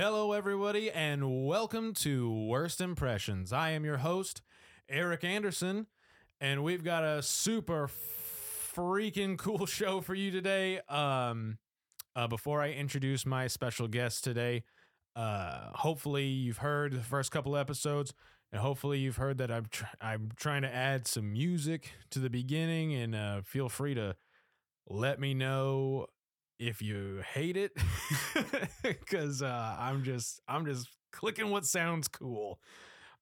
Hello, everybody, and welcome to Worst Impressions. I am your host, Eric Anderson, and we've got a super freaking cool show for you today. Um, uh, before I introduce my special guest today, uh, hopefully you've heard the first couple episodes, and hopefully you've heard that I'm tr- I'm trying to add some music to the beginning, and uh, feel free to let me know if you hate it because uh, i'm just i'm just clicking what sounds cool.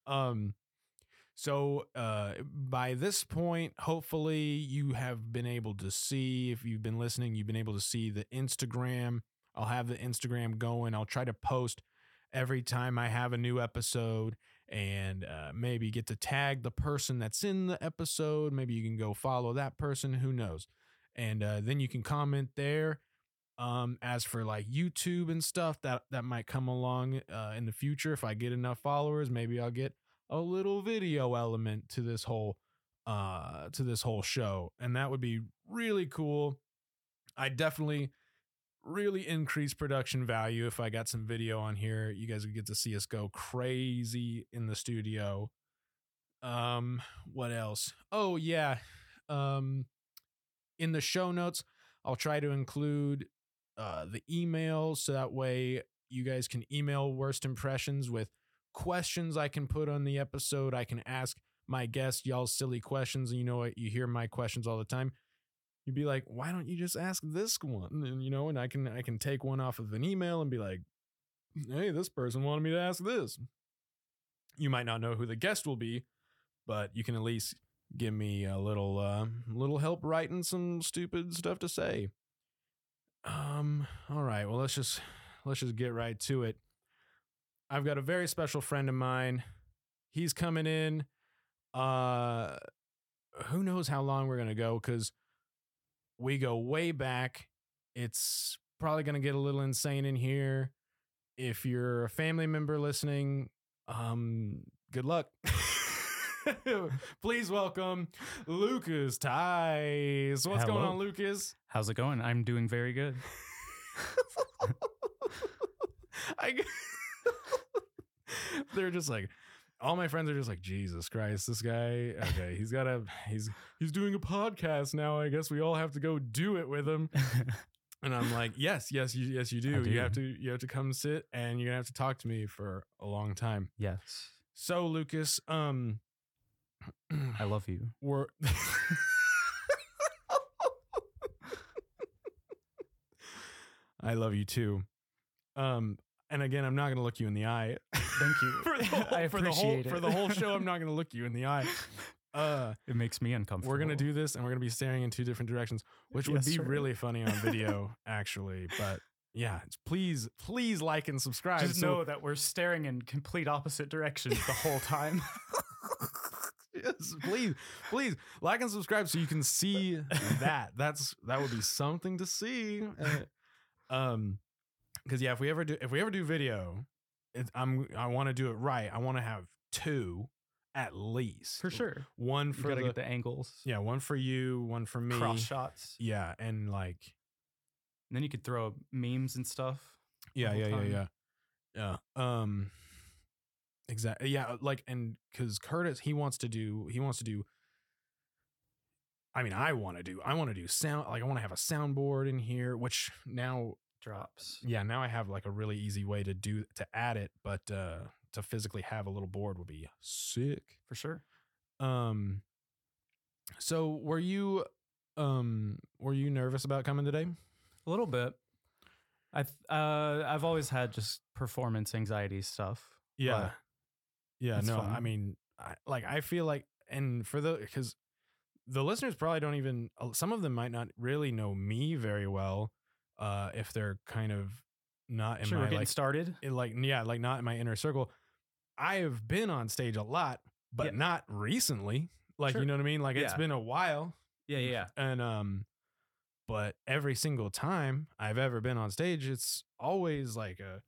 Um so uh by this point hopefully you have been able to see if you've been listening you've been able to see the instagram. I'll have the instagram going. I'll try to post every time i have a new episode and uh, maybe get to tag the person that's in the episode. Maybe you can go follow that person. Who knows? And uh, then you can comment there um, as for like YouTube and stuff, that that might come along uh, in the future if I get enough followers. Maybe I'll get a little video element to this whole uh to this whole show, and that would be really cool. I definitely really increase production value if I got some video on here. You guys would get to see us go crazy in the studio. Um, what else? Oh yeah, um, in the show notes. I'll try to include uh, the email so that way you guys can email worst impressions with questions I can put on the episode. I can ask my guests y'all silly questions. And you know what? You hear my questions all the time. You'd be like, why don't you just ask this one? And you know, and I can I can take one off of an email and be like, hey, this person wanted me to ask this. You might not know who the guest will be, but you can at least give me a little uh, little help writing some stupid stuff to say. Um, all right. Well, let's just let's just get right to it. I've got a very special friend of mine. He's coming in. Uh who knows how long we're going to go cuz we go way back. It's probably going to get a little insane in here. If you're a family member listening, um good luck. Please welcome Lucas Tice. What's Hello. going on, Lucas? How's it going? I'm doing very good. I, they're just like all my friends are just like Jesus Christ, this guy. Okay, he's got a he's he's doing a podcast now. I guess we all have to go do it with him. And I'm like, yes, yes, you, yes, you do. Do. You have to you have to come sit and you're gonna have to talk to me for a long time. yes. So Lucas, um, I love you. we're I love you too. Um, and again, I'm not gonna look you in the eye. Thank you. for the whole, I for the whole it. for the whole show. I'm not going to look you in the eye. Uh, It makes me uncomfortable. we're going to do this, and we're going to be staring in two different directions, which would Yes, be sir. really funny on video, actually. But yeah, please, please like and subscribe. Just so- know that we're staring in complete opposite directions the whole time. yes, please, please like and subscribe so you can see that. That's that would be something to see. Uh, um, because yeah, if we ever do, if we ever do video, I'm I want to do it right. I want to have two at least For sure. One You for gotta the, get the angles. yeah, one for you, one for me. Cross shots. Yeah, and like And then you could throw memes and stuff. yeah, yeah, yeah, yeah, yeah. Um, exactly. Yeah, like and because Curtis, he wants to do, he wants to do. I mean, I want to do, I want to do sound, like I want to have a soundboard in here, which now, Drops. yeah, now I have like a really easy way to do to add it, but uh to physically have a little board would be sick. For sure. Um, so were you, um, were you nervous about coming today? A little bit. I th- uh I've always had just performance anxiety stuff. Yeah. Yeah. No, fun. I mean, I, like, I feel like, and for the, because the listeners probably don't even, uh, some of them might not really know me very well, uh, if they're kind of not in sure, my, we're getting like, started. it, like, yeah, like not in my inner circle. I have been on stage a lot, but Yeah. not recently. Like, Sure. you know what I mean? Like, it's been a while. Yeah, yeah, yeah. And, um, but every single time I've ever been on stage, it's always like a,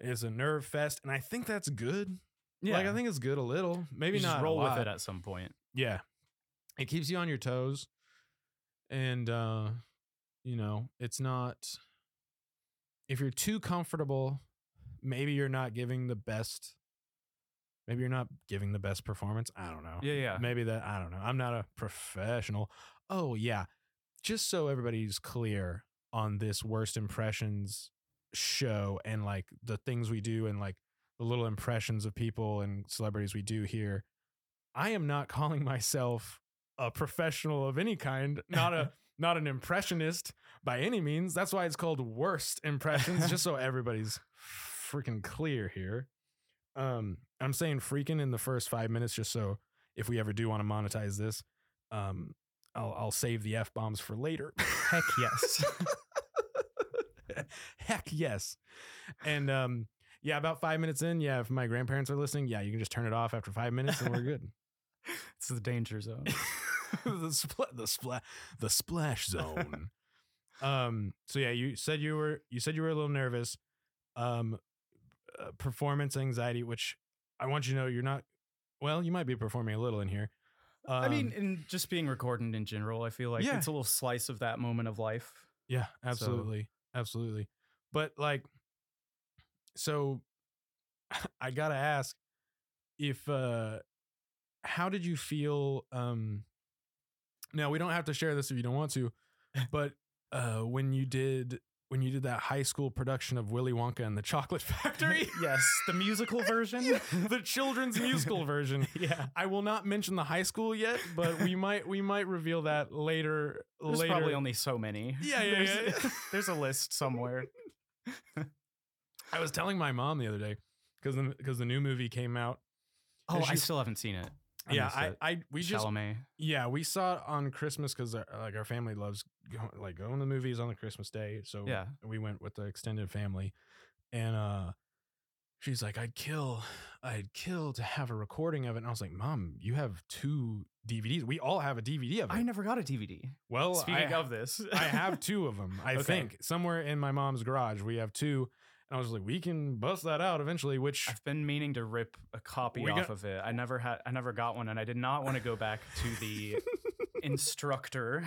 it's a nerve fest. And I think that's good. Yeah. Like I think it's good a little. Maybe You not roll with it at some point. Yeah. It keeps you on your toes. And uh, you know, it's not if you're too comfortable, maybe you're not giving the best maybe you're not giving the best performance. I don't know. Yeah, yeah. Maybe that I don't know. I'm not a professional. Oh yeah. Just so everybody's clear on this worst impressions show and like the things we do and like the little impressions of people and celebrities we do here. I am not calling myself a professional of any kind, not a not an impressionist by any means. That's why it's called worst impressions, just so everybody's freaking clear here. Um, I'm saying freaking in the first five minutes, just so if we ever do want to monetize this, um, I'll I'll save the f bombs for later. Heck yes. Heck yes. And um, yeah, about five minutes in, yeah, if my grandparents are listening, yeah, you can just turn it off after five minutes and we're good. it's the danger zone. the spla- the spla- the splash zone. um. So yeah, you said you were you said you were a little nervous. Um, uh, performance anxiety, which I want you to know you're not. Well, you might be performing a little in here. Um, I mean, in just being recorded in general, I feel like Yeah. it's a little slice of that moment of life. yeah, absolutely, absolutely. But like, so I gotta ask if uh, how did you feel? Um, now we don't have to share this if you don't want to, but uh, when you did when you did that high school production of Willy Wonka and the Chocolate Factory, yes, the musical version. the children's musical version. yeah. I will not mention the high school yet, but we might we might reveal that later. There's later. probably only so many. Yeah, yeah, there's, yeah. there's a list somewhere. I was telling my mom the other day because the because the new movie came out. Oh, I still haven't seen it. I yeah, I. I we just Chalamet. yeah we saw it on Christmas because like our family loves going, like going to the movies on the Christmas day. So Yeah. we went with the extended family, and uh, she's like, "I'd kill, I'd kill to have a recording of it." And I was like, "Mom, you have two DVDs. We all have a DVD of it." I never got a DVD. well, Speaking I, of this, I have two of them. I Okay. think somewhere in my mom's garage we have two. And I was like, we can bust that out eventually. Which I've been meaning to rip a copy off got- of it. I never had. I never got one, and I did not want to go back to the instructor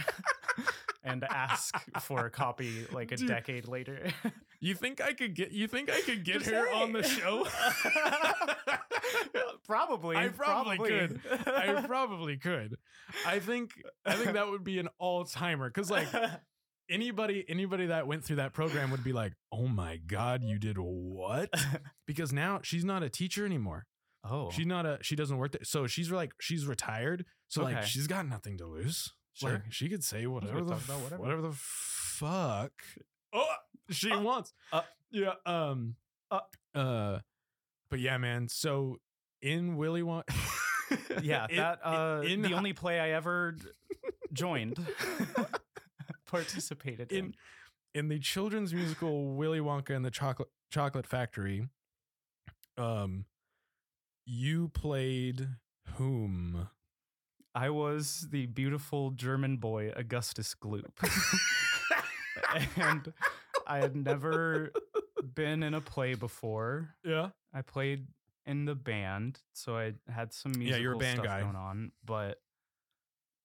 and ask for a copy like a Dude. decade later. you think I could get? You think I could get Just her on the show? probably. I probably could. I probably could. I think. I think that would be an all timer because like anybody anybody that went through that program would be like, oh my god, you did what? Because now she's not a teacher anymore. oh, She's not a. She doesn't work there. So she's like she's retired. So like she's got nothing to lose. Sure. Like she could say whatever the f- whatever. whatever the fuck oh, she Uh, wants. uh, yeah. Um. uh. Uh. But yeah, man. So in Willy Wonka. yeah, that uh, in the hi- only play I ever joined, participated in. in in the children's musical Willy Wonka and the Chocolate Chocolate Factory. Um. You played whom? I was the beautiful German boy Augustus Gloop. and I had never been in a play before. Yeah. I played in the band, so I had some musical Yeah, you're a band stuff guy. going on, but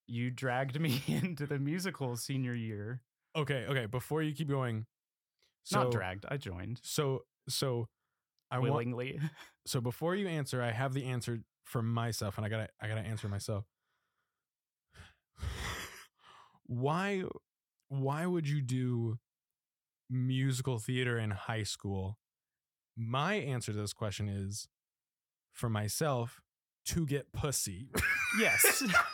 you dragged me into the musical senior year. Okay. Okay. Before you keep going. So, Not dragged, I joined So so I want willingly. so before you answer, I have the answer for myself, and I gotta I gotta answer myself. why why would you do musical theater in high school? My answer to this question is for myself to get pussy. yes.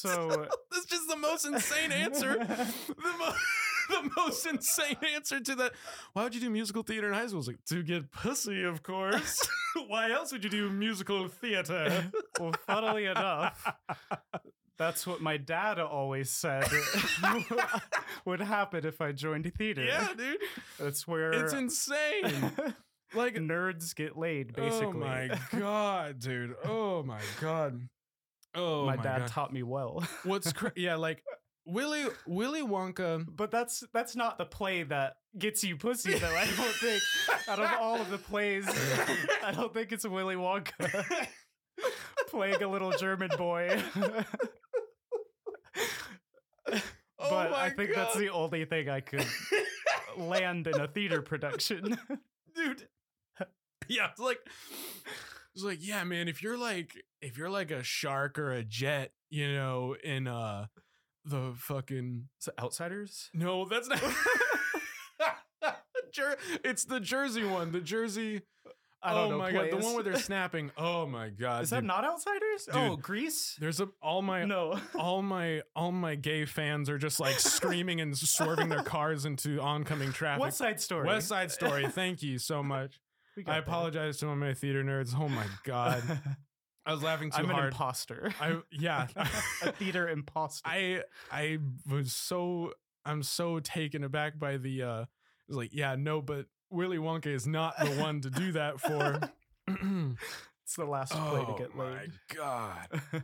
so That's just the most insane answer. The, mo- the most insane answer to that. Why would you do musical theater in high school? It's like to get pussy, of course. Why else would you do musical theater? well, funnily enough, that's what my dad always said would happen if I joined theater. yeah, dude. That's where It's insane. Like nerds get laid, basically. Oh my god, dude. Oh my god. Oh my, my, dad god. taught me well. What's cra- yeah, like Willy Willy Wonka. But that's that's not the play that gets you pussy though. I don't think out of all of the plays, I don't think it's Willy Wonka playing a little German boy. Oh but I think that's the only thing I could land in a theater production. dude. Yeah, it's like it's like, yeah, man, if you're like if you're like a shark or a jet, you know, in uh the fucking So outsiders? No, that's not Jer- it's the Jersey one, the Jersey. I don't oh know. my god, the one where they're snapping. Oh my god. Is that dude. not outsiders? Dude. oh, Grease? There's a all my No. all my all my gay fans are just like screaming and swerving their cars into oncoming traffic. West Side Story. West Side Story. Thank you so much. I apologize to all my theater nerds. Oh my god, I was laughing too I'm an imposter. I yeah, a theater imposter. I I was so I'm so taken aback by the uh. It was like yeah no, but Willy Wonka is not the one to do that for. it's the last play to get laid. oh my god.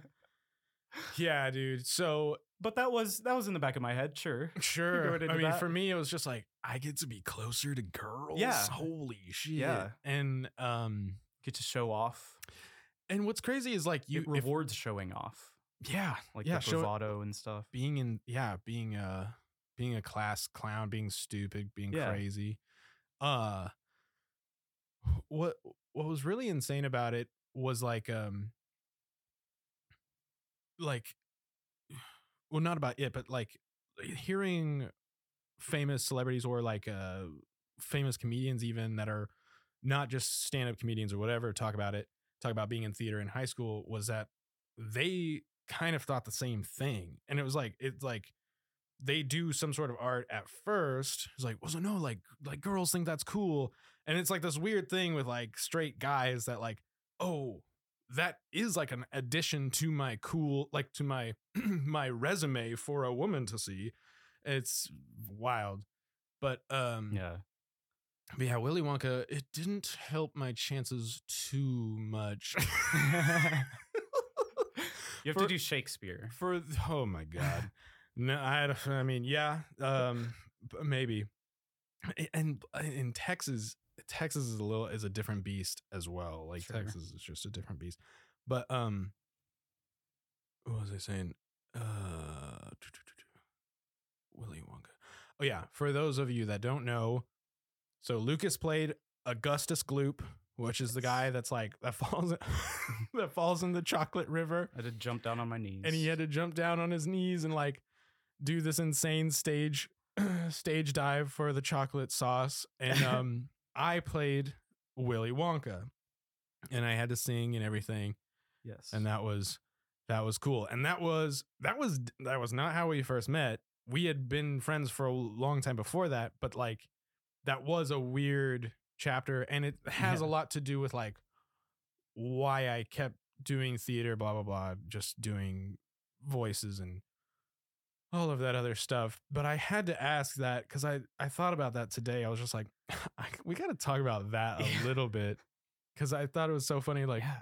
Yeah, dude. So but that was that was in the back of my head. Sure. Sure. I mean, that. for me, it was just like I get to be closer to girls. Yeah. Holy shit. Yeah. And um, Get to show off. and what's crazy is like you it if- rewards showing off, yeah, like yeah, the show- bravado and stuff. being in yeah, being a being a class clown, being stupid, being Yeah. crazy. Uh, what what was really insane about it was like um, like, well, not about it, but like hearing famous celebrities or like uh famous comedians even that are not just stand-up comedians or whatever talk about it talk about being in theater in high school was that they kind of thought the same thing and it was like it's like they do some sort of art at first it's like well so no like like girls think that's cool and it's like this weird thing with like straight guys that like oh that is like an addition to my cool like to my my resume for a woman to see. It's wild. But um Yeah. but yeah willy wonka it didn't help my chances too much. You have For- to do Shakespeare. for oh my god. No i had a- i mean yeah um maybe. And uh, in texas texas is a little is a different beast as well like Sure. texas is just a different beast. But um what was i saying? Uh willy wonka. Oh yeah for those of you that don't know so lucas played augustus gloop which is the guy that's like that falls that falls in the chocolate river. I had to jump down on my knees. and he had to jump down on his knees and like do this insane stage stage dive for the chocolate sauce. And um i played willy wonka and i had to sing and everything yes. and that was that was cool and that was that was that was not how we first met we had been friends for a long time before that but like that was a weird chapter and it has a lot to do with like why i kept doing theater blah blah blah just doing voices and all of that other stuff but i had to ask that because i i thought about that today i was just like I, we got to talk about that a Yeah. little bit because i thought it was so funny like yeah.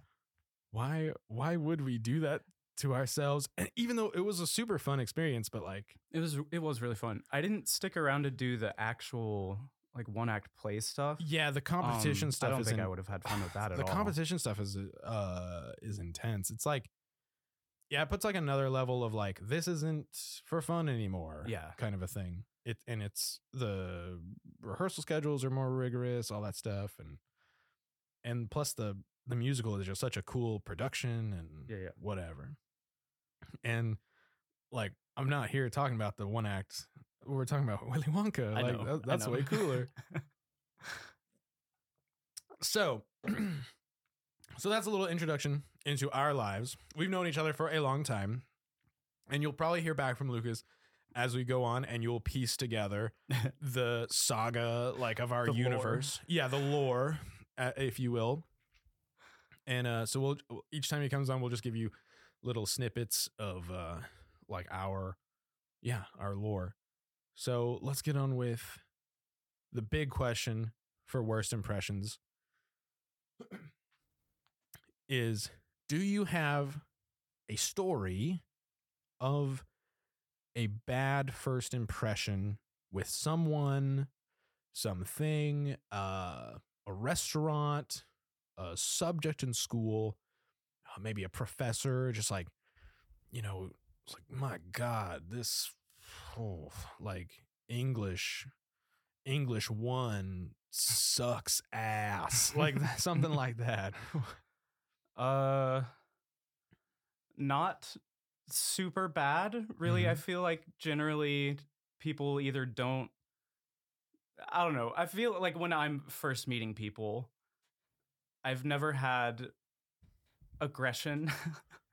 why why would we do that to ourselves and even though it was a super fun experience but like It was it was really fun. I didn't stick around to do the actual like one act play stuff. yeah the competition Um, stuff I don't is think in- I would have had fun with that at the all. The competition stuff is uh is intense it's like yeah it puts like another level of like this isn't for fun anymore Yeah. kind of a thing it and it's the rehearsal schedules are more rigorous all that stuff and and plus the the musical is just such a cool production and Yeah, yeah. whatever and like i'm not here talking about the one act we're talking about willy wonka I like know, that- that's way cooler so so that's a little introduction into our lives. We've known each other for a long time and you'll probably hear back from lucas as we go on and you'll piece together the saga like of our The lore. universe. Yeah the lore uh, if you will. And uh so we'll each time he comes on we'll just give you little snippets of uh like our yeah our lore. So let's get on with the big question for worst impressions is do you have a story of a bad first impression with someone, something, uh, a restaurant, a subject in school, uh, maybe a professor, just like, you know, it's like, my God, this, oh, like English, English one sucks ass. Like something like that. Uh, not super bad, really. I Mhm. feel like generally people either don't. I don't know. I feel like when I'm first meeting people, I've never had aggression,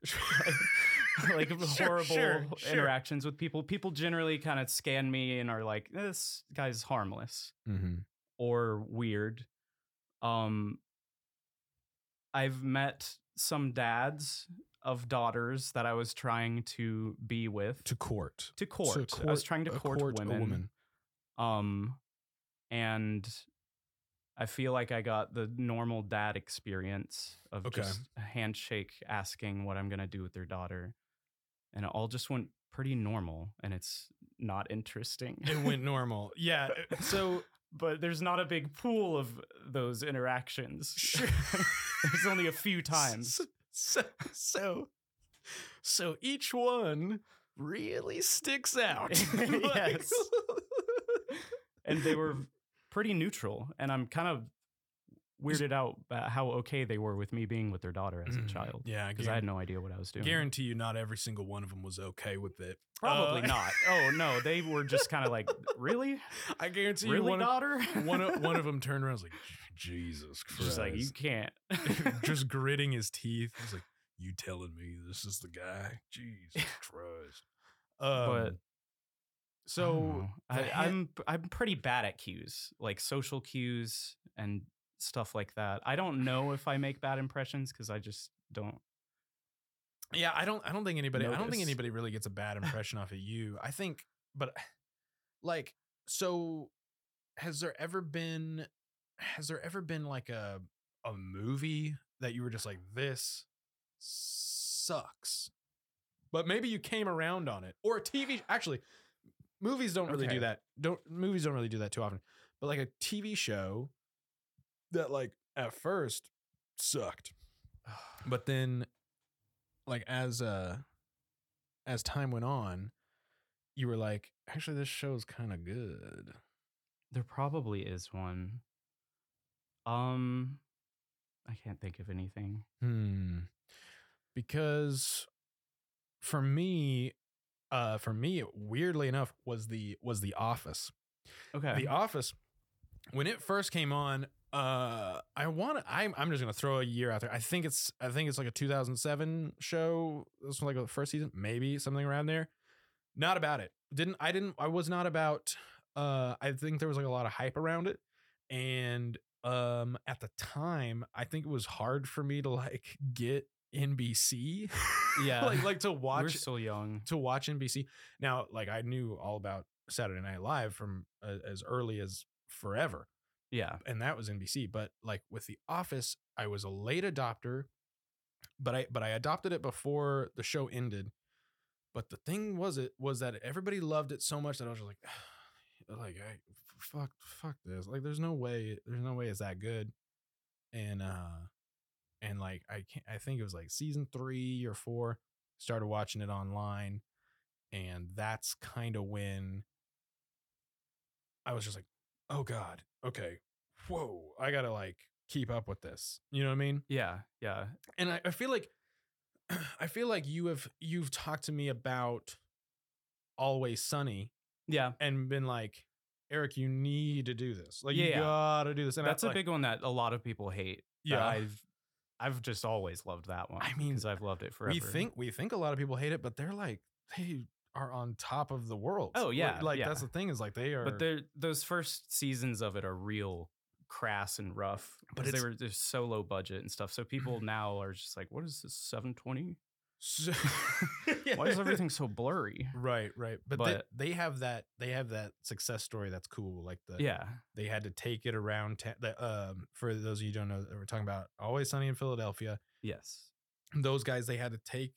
like Sure, horrible sure, sure. interactions with people. People generally kind of scan me and are like, "This guy's harmless." Mm-hmm. or weird. Um I've met some dads of daughters that I was trying to be with To court. to court. I was trying to court, court a women. woman. Um and I feel like I got the normal dad experience of Okay. just a handshake asking what I'm going to do with their daughter. And it all just went pretty normal and it's not interesting. It went normal. Yeah. So but there's not a big pool of those interactions. Sure. there's only a few times. So, so, so each one really sticks out. Yes. And they were pretty neutral. And I'm kind of weirded out about how okay they were with me being with their daughter as a Mm, child. Yeah, Because I had no idea what I was doing. guarantee you, not every single one of them was okay with it. Probably Uh, not. Oh no, they were just kind of like, really, I guarantee you, really, one of, daughter. one of one of them turned around and was like, Jesus Christ. just like you can't. just gritting his teeth. He's like, "You telling me this is the guy? Jesus Christ!" Um, But so I, I, am I'm pretty bad at cues, like social cues and stuff like that. I don't know if I make bad impressions because I just don't. yeah, I don't, I don't think anybody, I don't think anybody really gets a bad impression off of you. I think, but like, so has there ever been, has there ever been like a a movie that you were just like, this sucks, but maybe you came around on it, or a TV? Actually, movies don't really Okay. do that. Don't movies don't really do that too often. But like a TV show that like at first sucked, but then like as uh as time went on, you were like, actually, this show's kind of good. There probably is one. Um, I can't think of anything. Hmm. Because for me, uh, for me, weirdly enough, was the was the Office. Okay. The Office, when it first came on, uh, I want to. I'm I'm just gonna throw a year out there. I think it's I think it's like a 2007 show. This was like the first season, maybe something around there. Not about it. Didn't I didn't I was not about. Uh, I think there was like a lot of hype around it, and um, at the time, I think it was hard for me to like get NBC. Yeah. like like to watch. We're so young. to watch NBC. Now, like I knew all about Saturday Night Live from uh, as early as forever, Yeah. and that was NBC. But like with The Office, I was a late adopter, but I but I adopted it before the show ended. But the thing was it was that everybody loved it so much that I was just like, like I fuck fuck this. Like there's no way there's no way it's that good. And uh and like I can't I think it was like season three or four, started watching it online, and that's kind of when I was just like, oh God, okay, whoa, I gotta like keep up with this. You know what I mean? Yeah. Yeah. and I, I feel like I feel like you have you've talked to me about Always Sunny Yeah. and been like, Eric, you need to do this. Like Yeah, you yeah. gotta do this. And That's I, a like, big one that a lot of people hate. Yeah. I've I've just always loved that one. I mean, I've loved it forever. we think we think a lot of people hate it, but they're like they are on top of the world. Oh, yeah, like yeah. that's the thing is like they are. but they're those first seasons of it are real crass and rough. But they were just so low budget and stuff. So people now are just like, "What is this 720? So- Why is everything so blurry?" right? Right. But, But- they, they have that they have that success story that's cool. Like the Yeah, they had to take it around. Ta- the, um, for those of you who don't know, we're talking about Always Sunny in Philadelphia. yes, those guys they had to take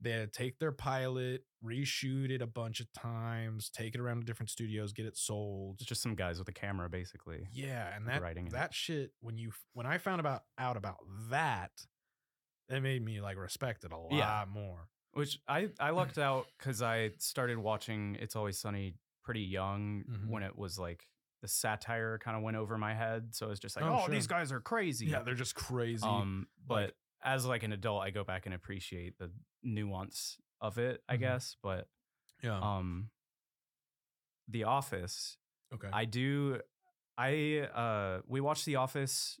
they had to take their pilot reshoot it a bunch of times take it around to different studios get it sold it's just some guys with a camera, basically. yeah and that writing it. that shit when you when i found about out about that it made me like respect it a lot Yeah. more Which I I lucked out because I started watching It's Always Sunny pretty young Mhm. when it was like the satire kind of went over my head. So I was just like, Oh, oh, these guys are crazy. Yeah, they're just crazy. Um, but like- as like an adult, I go back and appreciate the nuance of it, I Mhm. guess. But yeah. um, The Office, okay. I do. I uh, we watched The Office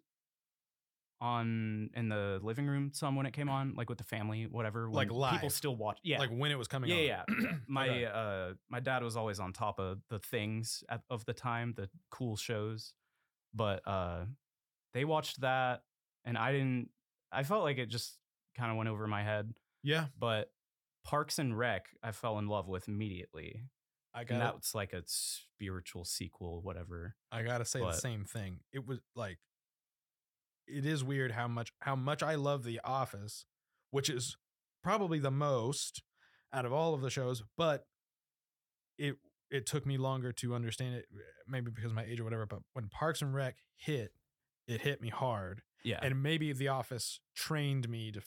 on in the living room some when it came on, like with the family, whatever. Like when People still watch. Yeah, Like when it was coming yeah, on. yeah. my Okay. uh my dad was always on top of the things at, of the time the cool shows but uh they watched that and i didn't i felt like it just kind of went over my head yeah. but parks and rec i fell in love with immediately I and got that's like a spiritual sequel whatever I gotta say the same thing. It was like, it is weird how much how much I love The Office, which is probably the most out of all of the shows, but it it took me longer to understand it, maybe because of my age or whatever. But when Parks and Rec hit, it hit me hard, yeah and maybe The Office trained me to.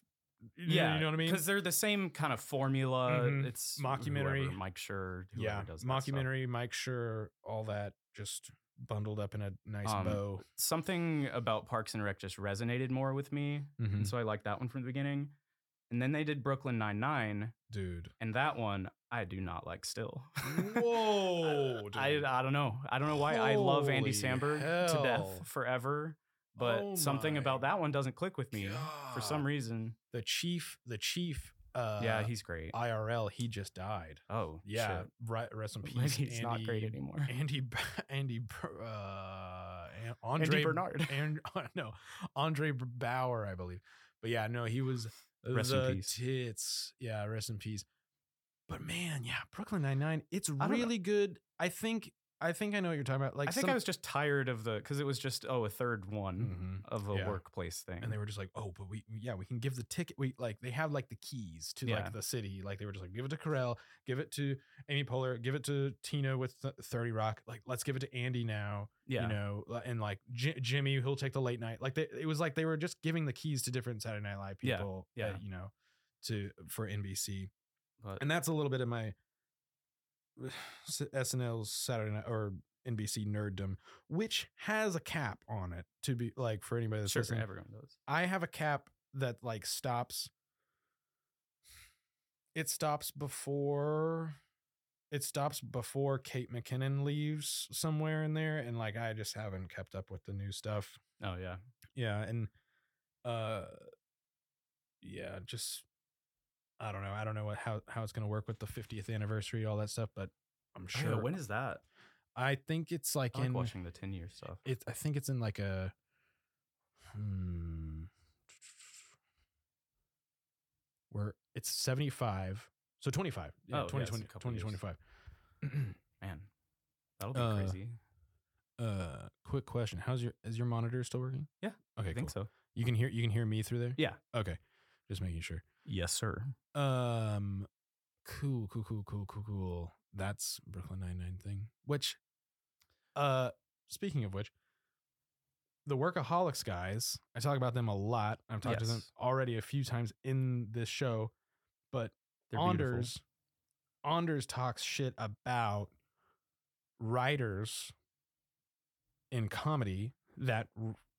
you know- yeah you know what I mean? because they're the same kind of formula Mhm. it's Mockumentary. whoever, mike Schur yeah, does that mockumentary, Mike Schur, all that just bundled up in a nice Um, bow. something about parks and rec just resonated more with me Mhm. and so I liked that one from the beginning. And then they did Brooklyn Nine Nine, Dude, and that one I do not like still. Whoa, I dude. I don't know. I don't know why I love Andy Holy Samberg to death forever, but Oh something about that one doesn't click with me for some reason. the chief, the chief, uh, yeah, he's great. IRL. He just died. oh, Yeah, shit. right. Rest in Maybe peace. he's not great anymore. Andy, Andy, uh, Andre Andy Bernard. and no, Andre Braugher, I believe. But yeah, no, he was Rest in peace. tits. Yeah, rest in peace. But man, yeah, Brooklyn Nine Nine. It's don't know. really good. I think. I think I know what you're talking about. Like, I think some- I was just tired of the because it was just oh a third one Mhm. of a Yeah. workplace thing. and they were just like, oh, but we, yeah, we can give the ticket. We like they have like the keys to Yeah. like the city. Like they were just like, give it to Carell, give it to Amy Poehler, give it to Tina with Thirty Rock. Like let's give it to Andy now. yeah, You know, and like J- Jimmy, who'll take the late night. Like they, it was like they were just giving the keys to different Saturday Night Live Yeah, people. yeah. that, you know, to for NBC, but and that's a little bit of my SNL's Saturday Night or NBC nerddom, which has a cap on it to be like for anybody that's sure listening. everyone does. I have a cap that like stops. It stops before. It stops before Kate McKinnon leaves somewhere in there, and like I just haven't kept up with the new stuff. Oh yeah, Yeah, and uh, yeah, just I don't know. I don't know what how how it's gonna work with the 50th anniversary, all that stuff, but I'm Oh, sure. when is that? I think it's like I like in watching the ten year stuff. it's I think it's in like a hmm where it's 75 so 25 yeah, Oh, yeah, 2020 couple years. 2025 Man, that'll be Uh, crazy. uh quick question how's your is your monitor still working Yeah, okay I think cool. so. you can hear you can hear me through there Yeah. okay just making sure Yes, sir. um cool cool cool cool cool cool that's brooklyn 99 thing which uh speaking of which the workaholics guys i talk about them a lot i've talked to them already a few times in this show but They're beautiful. Anders Anders talks shit about writers in comedy that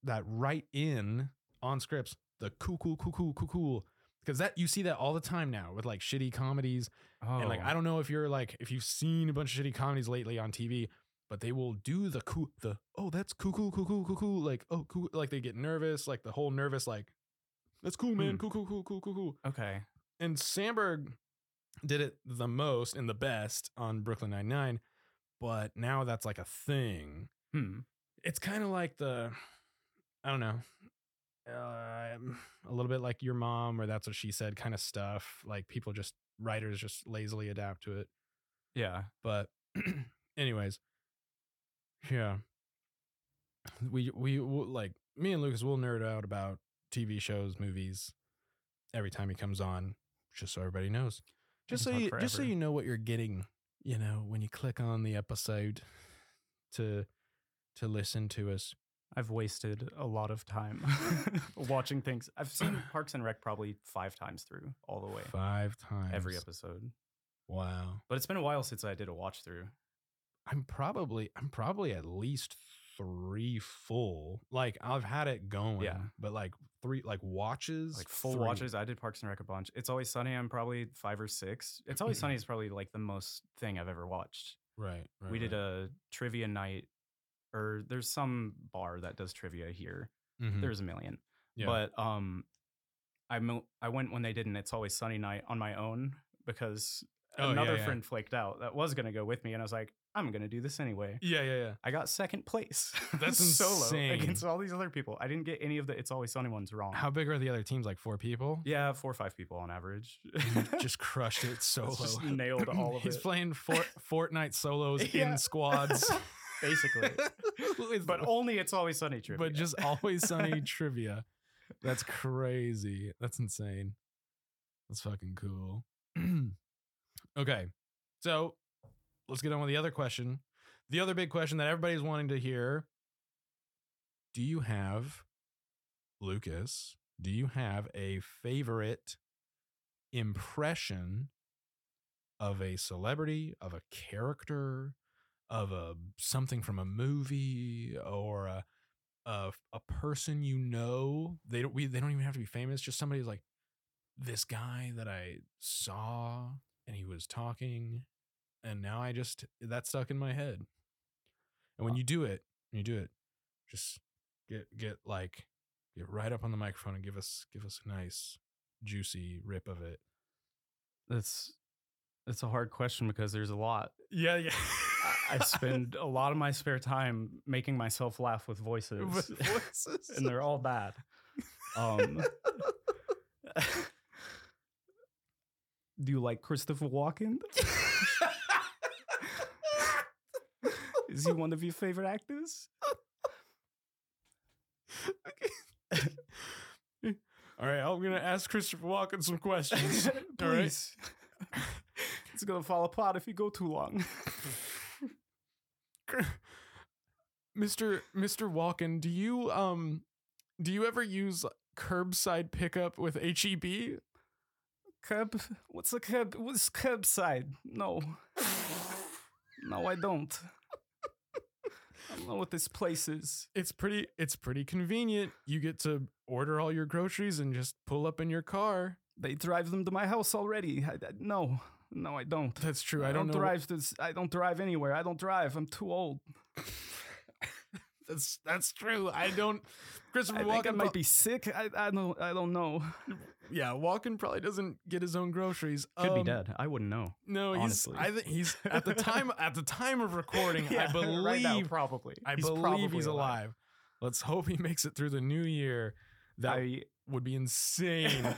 that write in on scripts the cool cool cool cool cool cool because that you see that all the time now with like shitty comedies Oh, and like I don't know if you're like if you've seen a bunch of shitty comedies lately on TV, but they will do the cool the oh that's cool cool cool cool cool cool like oh cool like they get nervous like the whole nervous like that's cool man Hmm. cool cool cool cool cool cool okay. and Samberg did it the most and the best on Brooklyn Nine Nine, but now that's like a thing. Hmm. It's kind of like the I don't know. Uh, a little bit like your mom or that's what she said kind of stuff like people just writers just lazily adapt to it. Yeah. but anyways. Yeah. We we will like me and lucas will nerd out about tv shows movies every time he comes on just so everybody knows. Just so you talk just so you know what you're getting you know when you click on the episode to to listen to us I've wasted a lot of time watching things. I've seen Parks and Rec probably five times through all the way, five times every episode. wow But it's been a while since I did a watch through. I'm probably I'm probably at least three full. Like I've had it going. Yeah. But like three like watches. like full three. watches. I did Parks and Rec a bunch. It's Always Sunny. I'm probably five or six. It's Always Sunny is probably like the most thing I've ever watched. Right. right we did right. a trivia night, or there's some bar that does trivia here. Mhm. There's a million, Yeah. but um, I mo- I went when they did an It's Always Sunny night on my own because Oh, another yeah. friend flaked out that was gonna go with me, and I was like, I'm gonna do this anyway. Yeah, yeah, yeah. I got second place. That's solo insane. against all these other people. I didn't get any of the It's Always Sunny ones wrong. How big are the other teams? Like four people? Yeah, four or five people on average. Just crushed it solo. Just nailed all of He's it. He's playing Fort, Fortnite solos Yeah. in squads. Basically. But only It's Always Sunny trivia. but just always sunny trivia. That's crazy. That's insane. That's fucking cool. okay. So let's get on with the other question. The other big question that everybody's wanting to hear Do you have, Lucas, do you have a favorite impression of a celebrity, of a character, of a something from a movie or a a, a person you know? They don't we they don't even have to be famous, just somebody who's like this guy that I saw and he was talking and now I just that stuck in my head. And when you do it, when you do it, just get get like get right up on the microphone and give us give us a nice juicy rip of it. that's that's a hard question because there's a lot. Yeah, yeah. I spend a lot of my spare time making myself laugh with voices, voices. and they're all bad. Um, do you like Christopher Walken? Is he one of your favorite actors? All right, I'm gonna ask Christopher Walken some questions. All right. It's gonna fall apart if you go too long. Mr. Mr. Walken, do you um do you ever use curbside pickup with HEB? Curb? What's a curb? What's curbside? No. No, I don't. I don't know what this place is. It's pretty it's pretty convenient. You get to order all your groceries and just pull up in your car. They drive them to my house already. I, I- no, no, I don't. That's true. I, don't, know. drive this. I don't drive anywhere. I don't drive. I'm too old. That's that's true. I don't Christopher I Walken think I might pro- be sick. I, I don't. I don't know. Yeah, Walken probably doesn't get his own groceries. Could be Um, dead. I wouldn't know. No, he's. I think he's at the time at the time of recording, I believe right now, probably. I He's believe probably he's alive. Let's hope he makes it through the new year. That I, would be insane.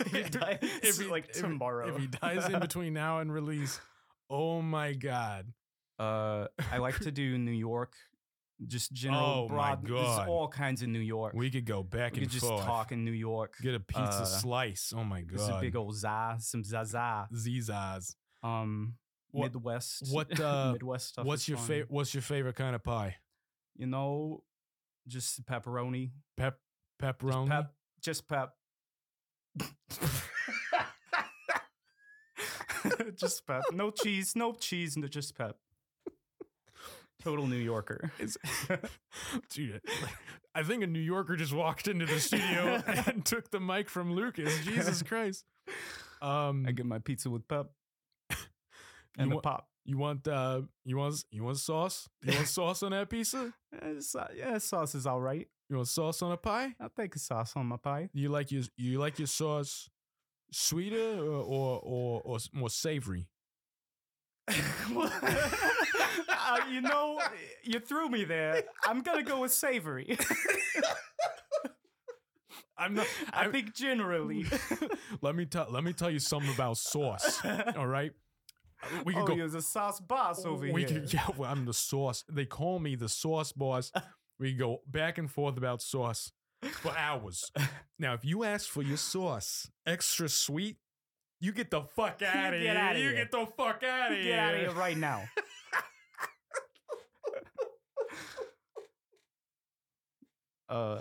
If he dies, like, tomorrow. If he dies in between now and release, oh my god. Uh, I like to do New York, just general Oh broad. There's God. all kinds of New York. We could go back We and could just forth. talk in New York. Get a pizza Uh, slice. Oh my There's a god. big old za, some zaza. Zizas. Um, What- Midwest. what, uh, Midwest stuff. What's your favorite what's your favorite kind of pie? You know, just pepperoni. Pep pepperoni. pep. Just pep. just pep. No cheese. No cheese. No, just pep. Total New Yorker. Dude, I think a New Yorker just walked into the studio and took the mic from Lucas. Jesus Christ. Um, I get my pizza with pep and want, pop. you want uh you want you want sauce? You want sauce on that pizza? Eh, yeah, sauce is all right. You want sauce on a pie? I'll take a sauce on my pie. You like your you like your sauce sweeter or or or, or more savory? Uh, you know, you threw me there. I'm gonna go with savory. I'm not. I think generally. let me tell let me tell you something about sauce. All right, we can oh, go. there's a sauce boss over we here. can, yeah, well, I'm the sauce. They call me the sauce boss. We go back and forth about sauce for hours. Now, if you ask for your sauce extra sweet, you get the fuck out of get here. outta you here. get the fuck out of here. Get out of here right now. uh,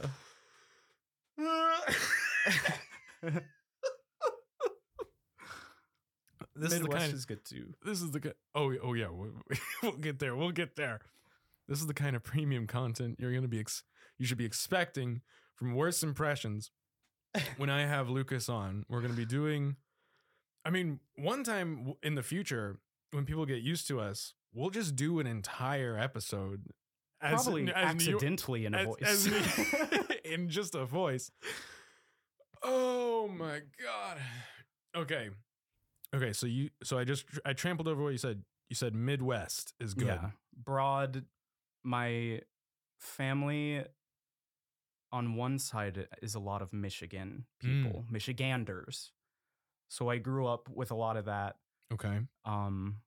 this is the Midwest kind of is good too. this is the ki- oh oh yeah we- we'll get there we'll get there this is the kind of premium content you're gonna be ex- you should be expecting from worst impressions. When i have lucas on we're gonna be doing i mean one time in the future when people get used to us we'll just do an entire episode as, Probably as York- accidentally in a voice. as New- in just a voice. Oh my god. Okay. Okay so you so i just i trampled over what you said. You said midwest is good. Yeah. Broad, my family on one side is a lot of Michigan Mm. people, Michiganders. So I grew up with a lot of that. okay Um,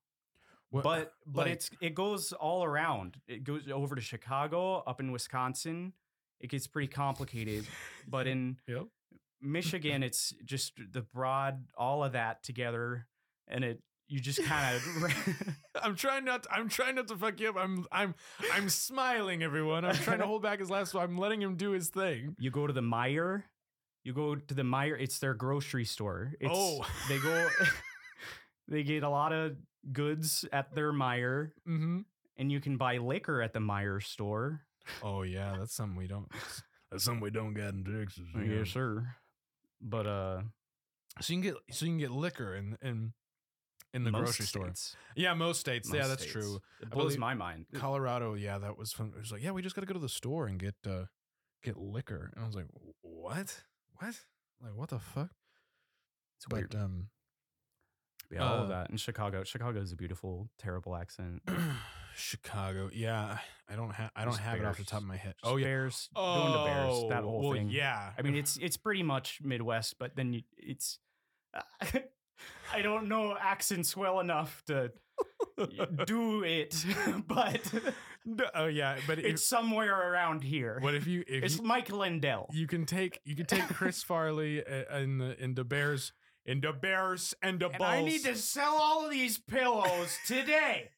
What- but but like- it's it goes all around. It goes over to Chicago, up in Wisconsin. It gets pretty complicated. But in Yep. Michigan, it's just the broad, all of that together, and it you just kind of i'm trying not to, i'm trying not to fuck you up i'm i'm i'm smiling everyone i'm trying to hold back his laugh so i'm letting him do his thing you go to the Meijer. You go to the Meijer. It's their grocery store. It's, Oh. they go. they get a lot of goods at their Meijer, mm-hmm and you can buy liquor at the Meijer store. oh yeah that's something we don't that's something we don't get in texas Yes, sir. But uh, so you can get so you can get liquor and in in the most grocery store yeah most states yeah that's states. true It blows my mind. Colorado, yeah, that was fun. It was like, yeah, we just got to go to the store and get uh get liquor. And I was like, what? What? Like, what the fuck? It's weird. Um, yeah, all uh, of that in Chicago. Chicago is a beautiful, terrible accent. Chicago, yeah, I don't have I don't Just have it off the top of my head. Just Oh yeah, Bears, going to Bears, that whole well, thing. Yeah, I mean, it's it's pretty much Midwest, but then you, it's. I don't know accents well enough to do it, but No, oh yeah, but if, it's somewhere around here. what if you if it's you, Mike Lindell. you can take you can take Chris Farley uh, in the in the Bears in the Bears and the and Bulls. I need to sell all of these pillows today,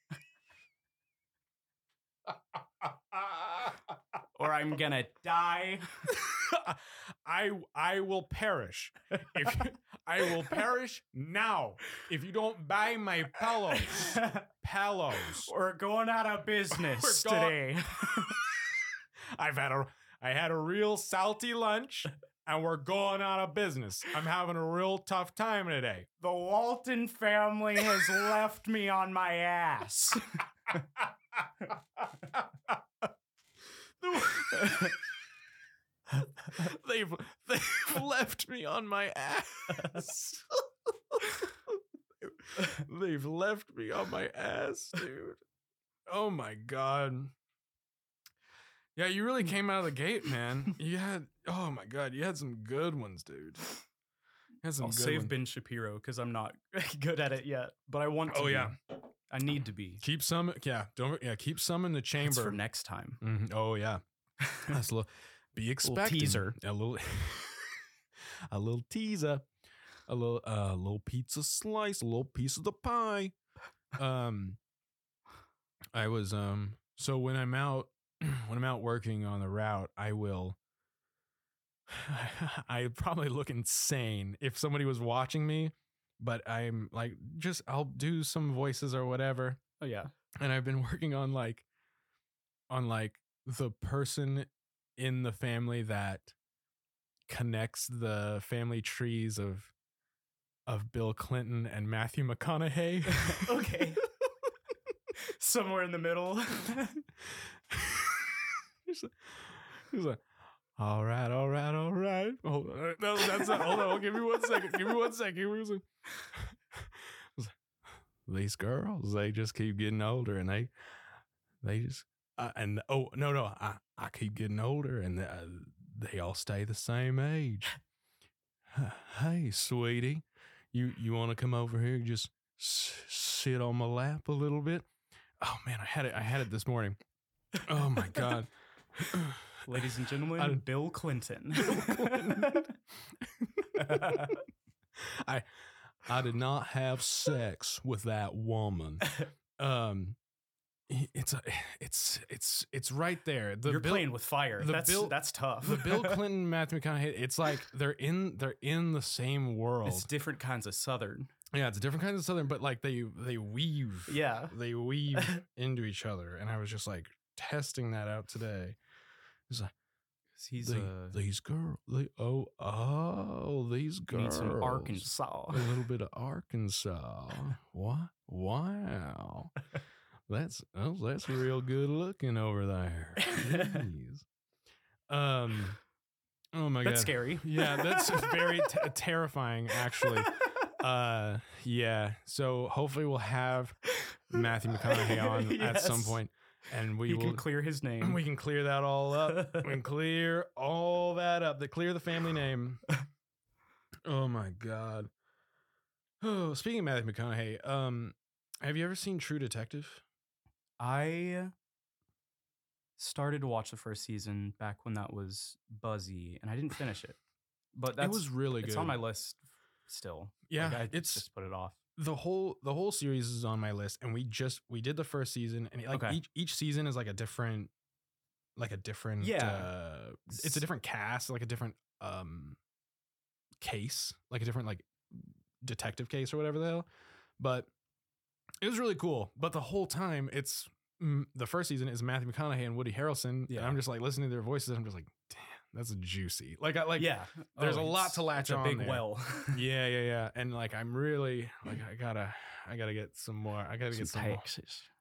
or I'm gonna die. I I will perish. If I will perish now if you don't buy my pillows. Pillows. We're going out of business We're today. I've had a I had a real salty lunch and we're going out of business. I'm having a real tough time today. the Walton family has left me on my ass. they've they've left me on my ass. they've left me on my ass, dude. Oh my god. Yeah, you really came out of the gate, man. You had oh my god, you had some good ones, dude. You had some I'll good save. Ben Shapiro because I'm not good at it yet, but I want to. Oh, yeah. I need to be. Keep some, yeah. Don't, yeah. Keep some in the That's chamber. for next time. Mhm. Oh yeah, that's a little. Be expecting teaser. A little, a little teaser, a little, uh, little pizza slice, a little piece of the pie. Um, I was um. So when I'm out, when I'm out working on the route, I will. I probably look insane if somebody was watching me, but I'm like, just I'll do some voices or whatever Oh yeah. and I've been working on like on like the person in the family that connects the family trees of of Bill Clinton and Matthew McConaughey. okay. Somewhere in the middle. he's, like, he's like, all right, all right, all right. Hold on. No, that's not, hold on. Give me one second. Give me one second. Give me one second. These girls, they just keep getting older and they, they just, uh, and oh, no, no, I, I keep getting older and uh, they all stay the same age. Hey, sweetie, you, you want to come over here and just s- sit on my lap a little bit? Oh man, I had it. I had it this morning. Oh my god. Ladies and gentlemen, I- Bill Clinton. I I did not have sex with that woman. Um it's a, it's it's it's right there. The You're Bill, playing with fire. the that's Bill- that's tough. the Bill Clinton Matthew McConaughey. It's like they're in they're in the same world. it's different kinds of Southern. Yeah, it's different kinds of southern, but like they they weave. Yeah. They weave into each other. And I was just like testing that out today. It's like He's they, uh, these girls. They, oh, oh, these need girls. some Arkansas. A little bit of Arkansas. what? Wow. That's oh, that's real good looking over there. Jeez. Um. Oh my That's god. scary. Yeah, that's very t- terrifying. Actually. Uh. Yeah. So hopefully we'll have Matthew McConaughey on at some point, and we he will. can clear his name. we can clear that all up. we can clear all that up. They clear the family name. Oh my god. Oh, speaking of Matthew McConaughey, um, have you ever seen True Detective? I started to watch the first season back when that was buzzy, and I didn't finish it. But that's it was really good. it's on my list still. Yeah, Like, I it's just put it off. The whole the whole series is on my list, and we just we did the first season, and it, like Okay. each each season is like a different, like a different. Yeah. uh, it's a different cast, like a different um case, like a different like detective case or whatever the hell. But it was really cool. But the whole time, it's the first season is Matthew McConaughey and Woody Harrelson, and Yeah. I'm just like listening to their voices. And I'm just like, damn, that's juicy. Like I like yeah, there's Oh, a lot to latch on big there. well. yeah, yeah, yeah. And like I'm really like I gotta I gotta get some more. I gotta get some more.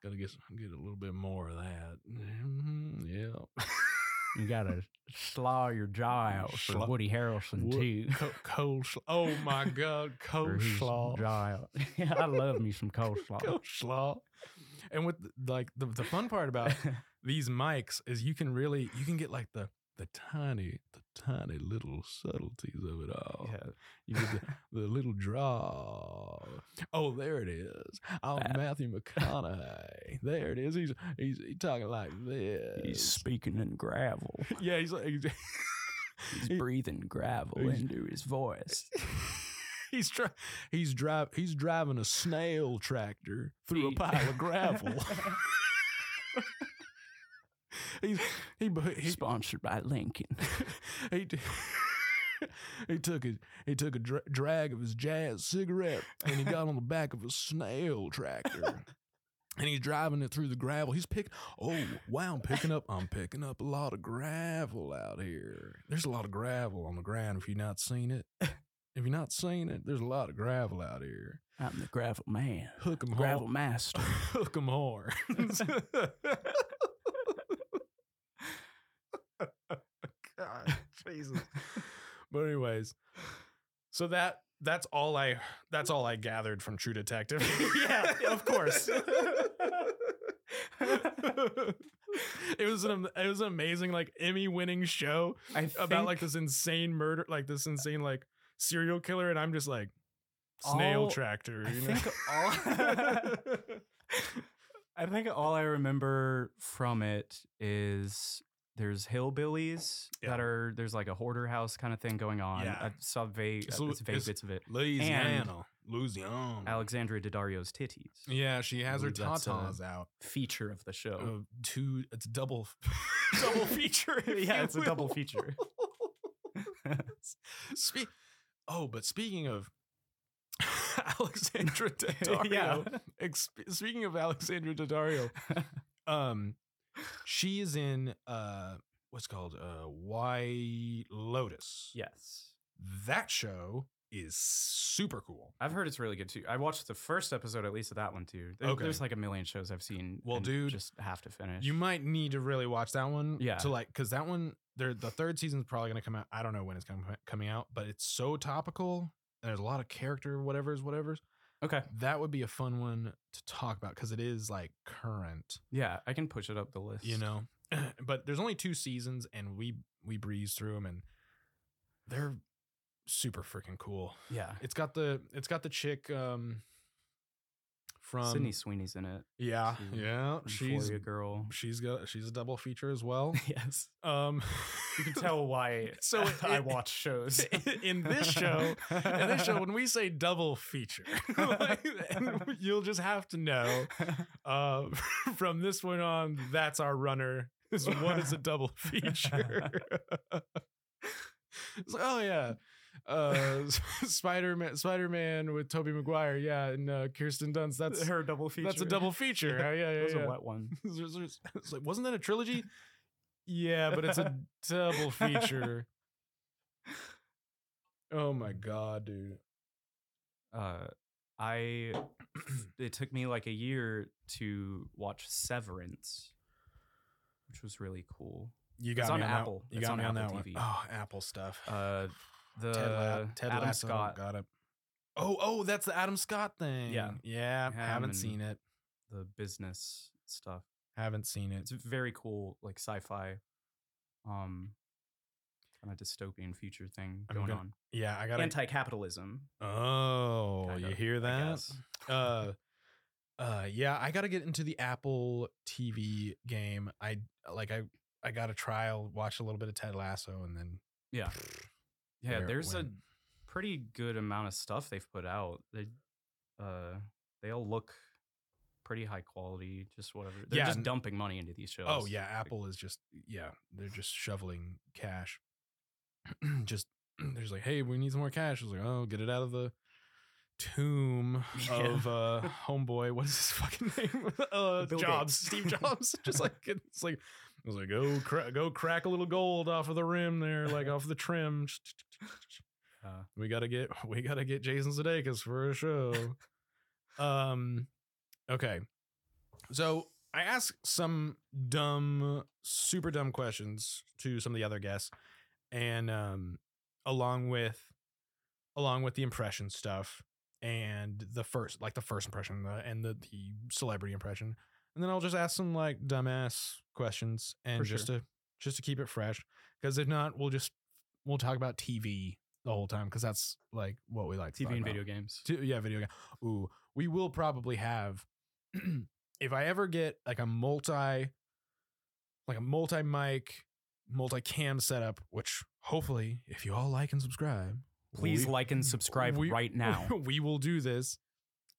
Gotta get some- get a little bit more of that. Mm-hmm, yeah. You gotta slaw your jaw out for Schla- Woody Harrelson too. Co- coleslaw. Oh my god, coleslaw. jaw out. I love me some coleslaw. Coleslaw. And with like the the fun part about these mics is you can really you can get like the the tiny the tiny little subtleties of it all. yeah. You get the, the little draw. Oh, there it is. Oh, That- Matthew McConaughey. There it is. He's he's, he's talking like this. He's speaking in gravel. yeah, he's like He's He- breathing gravel He's- into his voice. he's try, he's drive he's driving a snail tractor through a pile of gravel. he's he he, Sponsored by Lincoln. he, t- he took his he took a dra- drag of his jazz cigarette and he got on the back of a snail tractor. And he's driving it through the gravel. He's pick. Oh wow! I'm picking up. I'm picking up a lot of gravel out here. There's a lot of gravel on the ground. If you've not seen it, if you've not seen it, there's a lot of gravel out here. I'm the gravel man. Hook 'em Gravel horn. master. Hook 'em horns. Jesus. But anyways, so that that's all I that's all I gathered from True Detective. Yeah, of course. it was an it was an amazing like Emmy winning show I about like this insane murder like this insane like serial killer and I'm just like snail All- tractor. I you know? think all I think all I remember from it is there's hillbillies Yeah. that are there's like a hoarder house kind of thing going on. Yeah. I saw vague, It's it's vague it's- bits of it. Louisiana. Louisiana. Alexandria Daddario's titties. Yeah, she has her tatas out. Feature of the show. Uh, two, it's double, double feature. yeah, it's a double feature. Spe- oh, but speaking of Alexandra Daddario, Yeah. ex- speaking of Alexandra Daddario, um, she is in uh, what's called uh, White Lotus. yes. that show is super cool. I've heard it's really good too. I watched the first episode at least of that one too. There- Okay. There's like a million shows I've seen. Well, and dude, just have to finish. You might need to really watch that one. Yeah. To like, because that one, there, the third season's probably going to come out. I don't know when it's coming coming out, but it's so topical. And there's a lot of character, whatever's, whatever's. Okay. That would be a fun one to talk about because it is like current, Yeah, I can push it up the list. you know. but there's only two seasons, and we we breeze through them, and they're super freaking cool. Yeah. It's got the it's got the chick um from Sydney Sweeney's in it. Yeah, She's yeah. She's a girl. she's got she's a double feature as well. yes. Um, You can tell why So I watch shows. in this show, in this show, when we say double feature, like, you'll just have to know uh, from this one on. That's our runner. Is what is a double feature? it's like, oh yeah, uh, Spider Man, Spider Man with Tobey Maguire, yeah, and uh, Kirsten Dunst. That's her double feature. that's a double feature. Yeah, yeah, yeah, That was yeah. a wet one. It's like, wasn't that a trilogy? yeah, but it's a double feature. Oh my god, dude. Uh, I it took me like a year to watch Severance, which was really cool. You got on me on Apple. That. You It's got on on Apple that TV. one. Oh, Apple stuff. Uh, the Ted, La- Ted Adam Lasso, Scott, got it. Oh, oh, that's the Adam Scott thing. Yeah. yeah. Him haven't and- seen it. the business stuff. Haven't seen it. It's very cool, like sci-fi, um, kind of dystopian future thing I'm going gonna- on. Yeah, I got to Anti-capitalism. Oh, Kinda, you hear I that? guess. uh uh yeah i gotta get into the apple tv game i like i i got a trial watch a little bit of ted lasso and then Yeah, yeah. where there's a pretty good amount of stuff they've put out. They, uh, they all look pretty high quality. Just whatever. They're Yeah, just dumping money into these shows. oh yeah Like, apple is just yeah they're just shoveling cash just there's like hey we need some more cash It's like oh get it out of the tomb Yeah. of uh homeboy what is his fucking name uh Bill jobs Gates. steve jobs just like it's like I was like, go, cra- go, crack a little gold off of the rim there, like off the trim. Uh, We gotta get, we gotta get Jason Sudeikis for a show. um, okay. So I asked some dumb, super dumb questions to some of the other guests, and um, along with, along with the impression stuff and the first, like the first impression uh, and the the celebrity impression, and then I'll just ask some like dumbass questions and For just sure. to just to keep it fresh, because if not, we'll just we'll talk about TV the whole time because that's like what we like. to TV and about. video games. T- yeah, video game. Ooh, we will probably have if I ever get like a multi like a multi mic, multi cam setup, which hopefully if you all like and subscribe, Please we- like and subscribe we- right now. we will do this.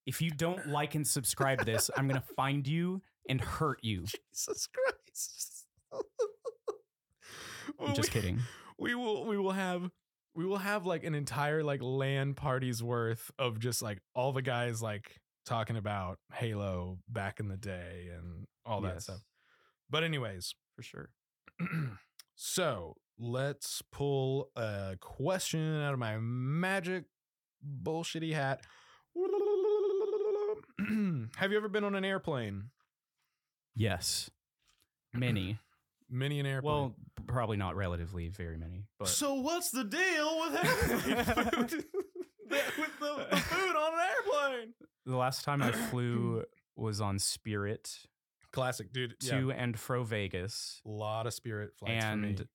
If you don't like and subscribe to this, I'm gonna find you and hurt you. Jesus Christ. Well, I'm just we- kidding. we will we will have we will have like an entire like land party's worth of just like all the guys like talking about Halo back in the day and all that Yes, stuff. But anyways, for sure. so let's pull a question out of my magic bullshitty hat. have you ever been on an airplane? Yes, many. many an airplane. Well, probably not relatively very many, but so what's the deal with having food? with the, the food on an airplane? the last time I flew was on Spirit Classic, dude. to and fro Vegas, a lot of spirit flights for me. and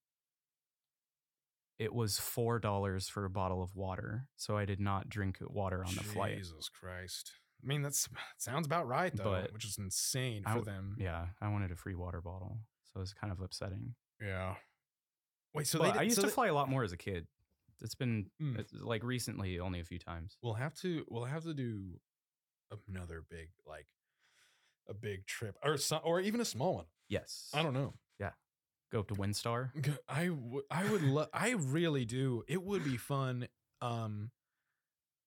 it was four dollars for a bottle of water. So I did not drink water on the flight. Jesus Christ. I mean, that's sounds about right though, But which is insane for w- them. Yeah, I wanted a free water bottle, so it was kind of upsetting. Yeah. Wait, so they I used so to they- fly a lot more as a kid. It's been Mm. it's, like recently only a few times. We'll have to. We'll have to do another big, like, a big trip, or some, or even a small one. Yes, I don't know. Go up to WinStar. I would. I would. Lo- I really do. It would be fun. Um,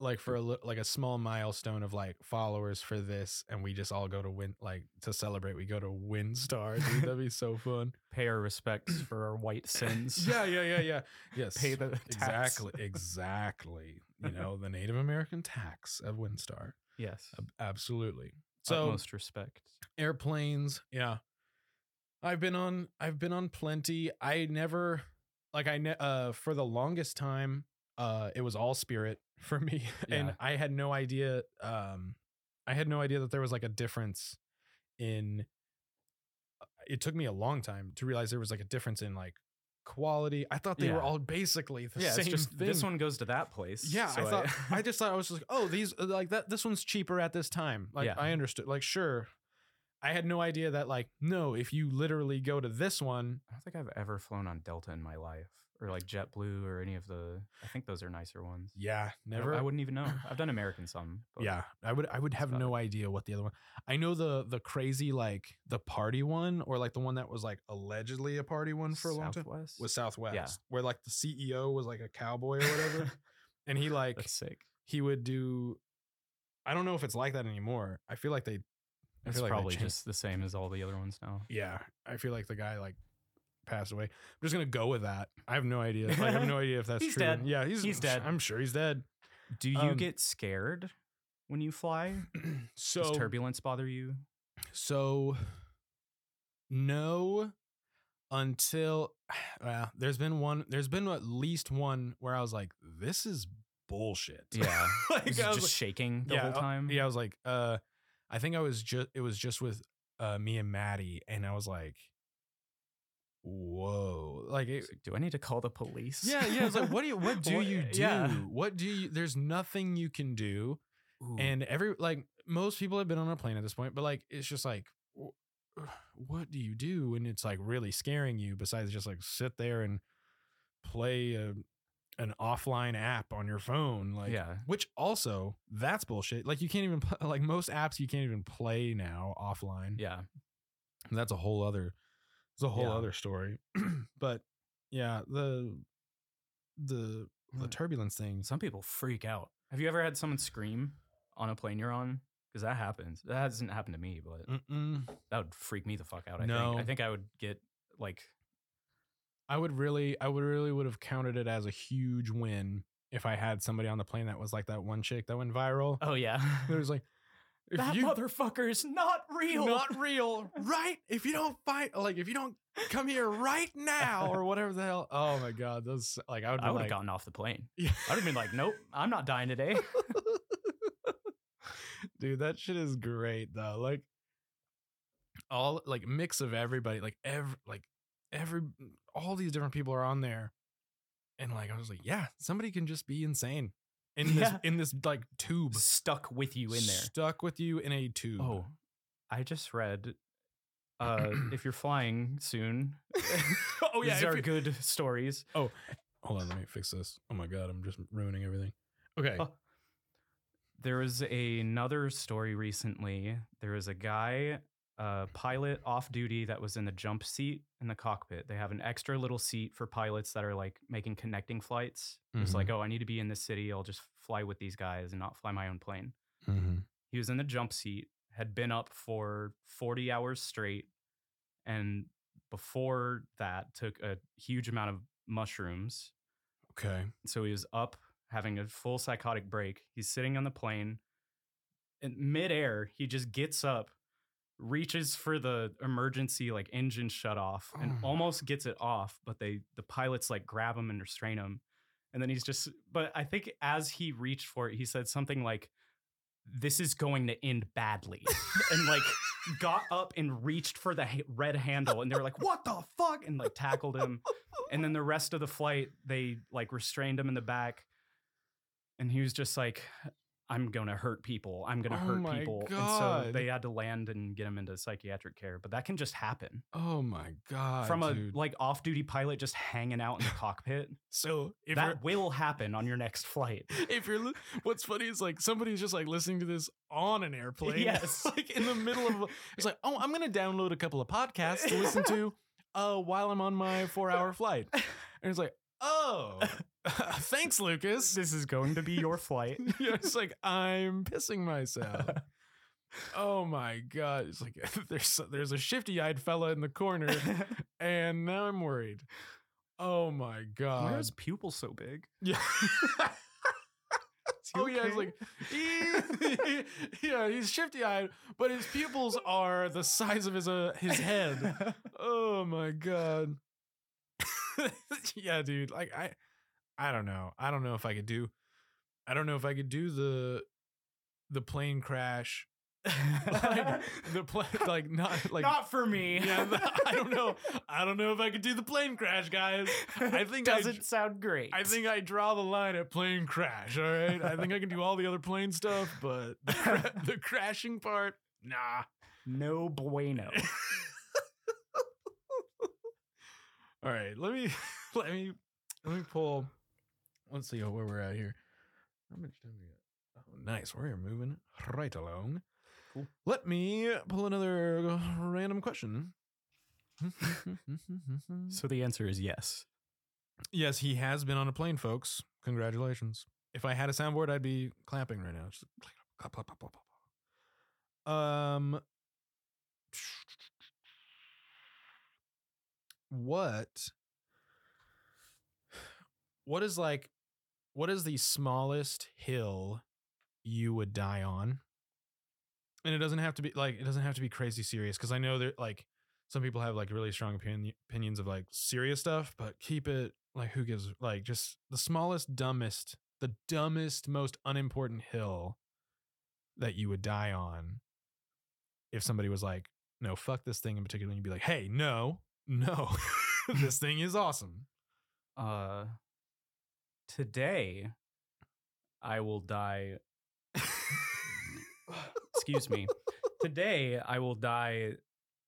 like for a like a small milestone of like followers for this, and we just all go to win like to celebrate. We go to WinStar. Dude, that'd be so fun. Pay our respects for our white sins. Yeah, yeah, yeah, yeah. Yes, Pay the tax. exactly, exactly. You know the Native American tax of WinStar. Yes. Ab- Absolutely. So most respect. airplanes yeah i've been on i've been on plenty i never like i ne- uh for the longest time uh it was all spirit for me and i had no idea um i had no idea that there was like a difference in uh, it took me a long time to realize there was like a difference in like quality i thought they Yeah. were all basically the yeah, same just thing this one goes to that place. yeah, so I thought I, just thought I was just like, oh, these like that. This one's cheaper at this time. Like Yeah. I understood. Like sure, I had no idea that like no, if you literally go to this one, I don't think I've ever flown on Delta in my life or like JetBlue or any of the. I think those are nicer ones. Yeah, I never. I, wouldn't even know. I've done American some. But yeah, I would. I would have no idea what the other one. I know the the crazy like the party one or like the one that was like allegedly a party one for a long time Southwest? was Southwest, Yeah. where like the CEO was like a cowboy or whatever, and he like That's sick. he would do. I don't know if it's like that anymore. I feel like they. It's like probably changed- just the same as all the other ones now. Yeah, I feel like the guy like passed away. I'm just gonna go with that. I have no idea. Like, I have no idea if that's true. dead. Yeah, he's He's dead. I'm sure he's dead. Do you Um, get scared when you fly? So Does turbulence bother you? So no until well, there's been one there's been at least one where I was like, this is bullshit. Yeah. like, I was just like- shaking the yeah, whole uh, time? Yeah, I was like, uh I think I was just it was just with uh me and Maddie and I was like, whoa. Like it, like, do I need to call the police? yeah, yeah. I was like, what do you what do you do? yeah. What do you there's nothing you can do. Ooh. and every like most people have been on a plane at this point but like it's just like what do you do when it's like really scaring you besides just like sit there and play a, an offline app on your phone like yeah. which also that's bullshit like you can't even like most apps you can't even play now offline Yeah. that's a whole other it's a whole Yeah. other story but yeah the the the Mm. turbulence thing Some people freak out. Have you ever had someone scream on a plane you're on? Because that happens. That hasn't happened to me, but Mm-mm. that would freak me the fuck out. I No. think. I think I would get like, I would really, I would really would have counted it as a huge win if I had somebody on the plane that was like that one chick that went viral. oh yeah, It was like, if that you motherfucker's not real. not real, right? If you don't fight, like if you don't come here right now or whatever the hell. Oh my god, those like I would. I would have like, gotten off the plane. Yeah. I'd have been like, nope, I'm not dying today. Dude, that shit is great though. Like all like mix of everybody, like every like every all these different people are on there. And like I was like, yeah, somebody can just be insane in this Yeah. in this like tube. Stuck with you in there. Stuck with you in a tube. Oh, I just read. Uh, if you're flying soon, oh yeah. these are good stories. Oh, hold on, let me fix this. Oh my god, I'm just ruining everything. Okay. Oh. There was another story recently. There was a guy, a pilot off duty that was in the jump seat in the cockpit. They have an extra little seat for pilots that are like making connecting flights. It's Mhm. like, oh, I need to be in this city. I'll just fly with these guys and not fly my own plane. Mm-hmm. He was in the jump seat, had been up for 40 hours straight, and before that took a huge amount of mushrooms. Okay. So he was up having a full psychotic break. He's sitting on the plane. In midair, he just gets up, reaches for the emergency like engine shut off, and Oh. almost gets it off. But they the pilots like grab him and restrain him. And then he's just but I think as he reached for it, he said something like, This is going to end badly. and like got up and reached for the ha- red handle and they were like what the fuck and like tackled him and then the rest of the flight they like restrained him in the back and he was just like i'm gonna hurt people i'm gonna Oh hurt people and so they had to land and get him into psychiatric care but that can just happen Oh my god. from a dude. like off-duty pilot just hanging out in the cockpit so if that will happen on your next flight if you're what's funny is like somebody's just like listening to this on an airplane Yes. like in the middle of it's like oh i'm gonna download a couple of podcasts to listen to uh while i'm on my four hour flight and it's like oh thanks lucas this is going to be your flight yeah, it's like i'm pissing myself oh my god it's like there's there's a shifty-eyed fella in the corner and now i'm worried oh my god why are his pupils so big yeah Is he Oh yeah, it's okay? like he, yeah, he's shifty eyed, but his pupils are the size of his uh, his head. Oh my god. yeah, dude. Like I, I don't know. I don't know if I could do. I don't know if I could do the, the plane crash. Like the plane, like not like. not for me. yeah, I don't know. I don't know if I could do the plane crash, guys. I think I doesn't sound great. I think I draw the line at plane crash. All right. I think I can do all the other plane stuff, but the, cra- the crashing part, nah. no bueno. All right. Let me let me Let me pull. Let's see where we're at here. How much time we got? Oh, nice. We're moving right along. Cool. Let me pull another random question. So the answer is yes. yes, he has been on a plane, folks. Congratulations. If I had a soundboard, I'd be clapping right now. Just clap, clap, clap, clap, clap. Um, what? What is like? What is the smallest hill you would die on? And it doesn't have to be like it doesn't have to be crazy serious because I know that like some people have like really strong opinion, opinions of like serious stuff, but keep it like who gives like just the smallest, dumbest, the dumbest, most unimportant hill that you would die on if somebody was like, no, fuck this thing in particular, and you'd be like, hey, no, no, this thing is awesome. Uh, today, I will die. Excuse me. Today, I will die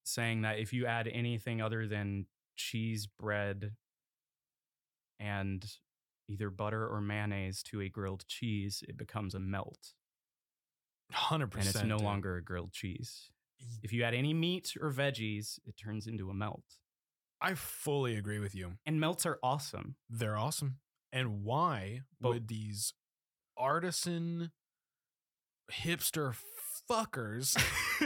saying that if you add anything other than cheese, bread, and either butter or mayonnaise to a grilled cheese, it becomes a melt. Hundred And percent. And it's no longer a grilled cheese. If you add any meat or veggies, it turns into a melt. I fully agree with you. And melts are awesome. They're awesome. And why But- would these artisan hipster fuckers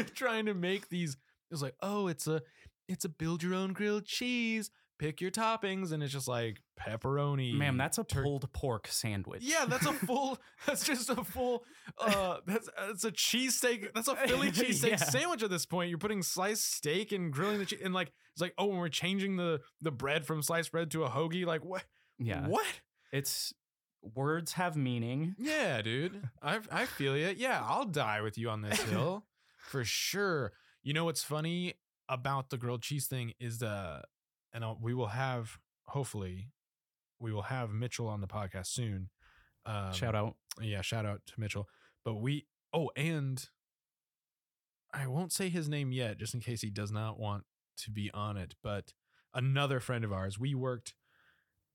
trying to make these it's like, oh, it's a it's a build your own grilled cheese, pick your toppings, and it's just like pepperoni. Ma'am, that's a tur- pulled pork sandwich. Yeah, that's a full. That's just a full. Uh, that's that's a cheesesteak. That's a Philly cheesesteak Yeah. sandwich at this point. You're putting sliced steak and grilling the cheese, and like it's like, oh, when we're changing the the bread from sliced bread to a hoagie, like what? Yeah. What? It's words have meaning. Yeah, dude. I I feel you. Yeah, I'll die with you on this hill for sure. You know what's funny about the grilled cheese thing is the, and I'll, we will have hopefully, we will have Mitchell on the podcast soon. Um, Shout out. yeah, shout out to Mitchell. But we oh, and I won't say his name yet, just in case he does not want to be on it. But another friend of ours, we worked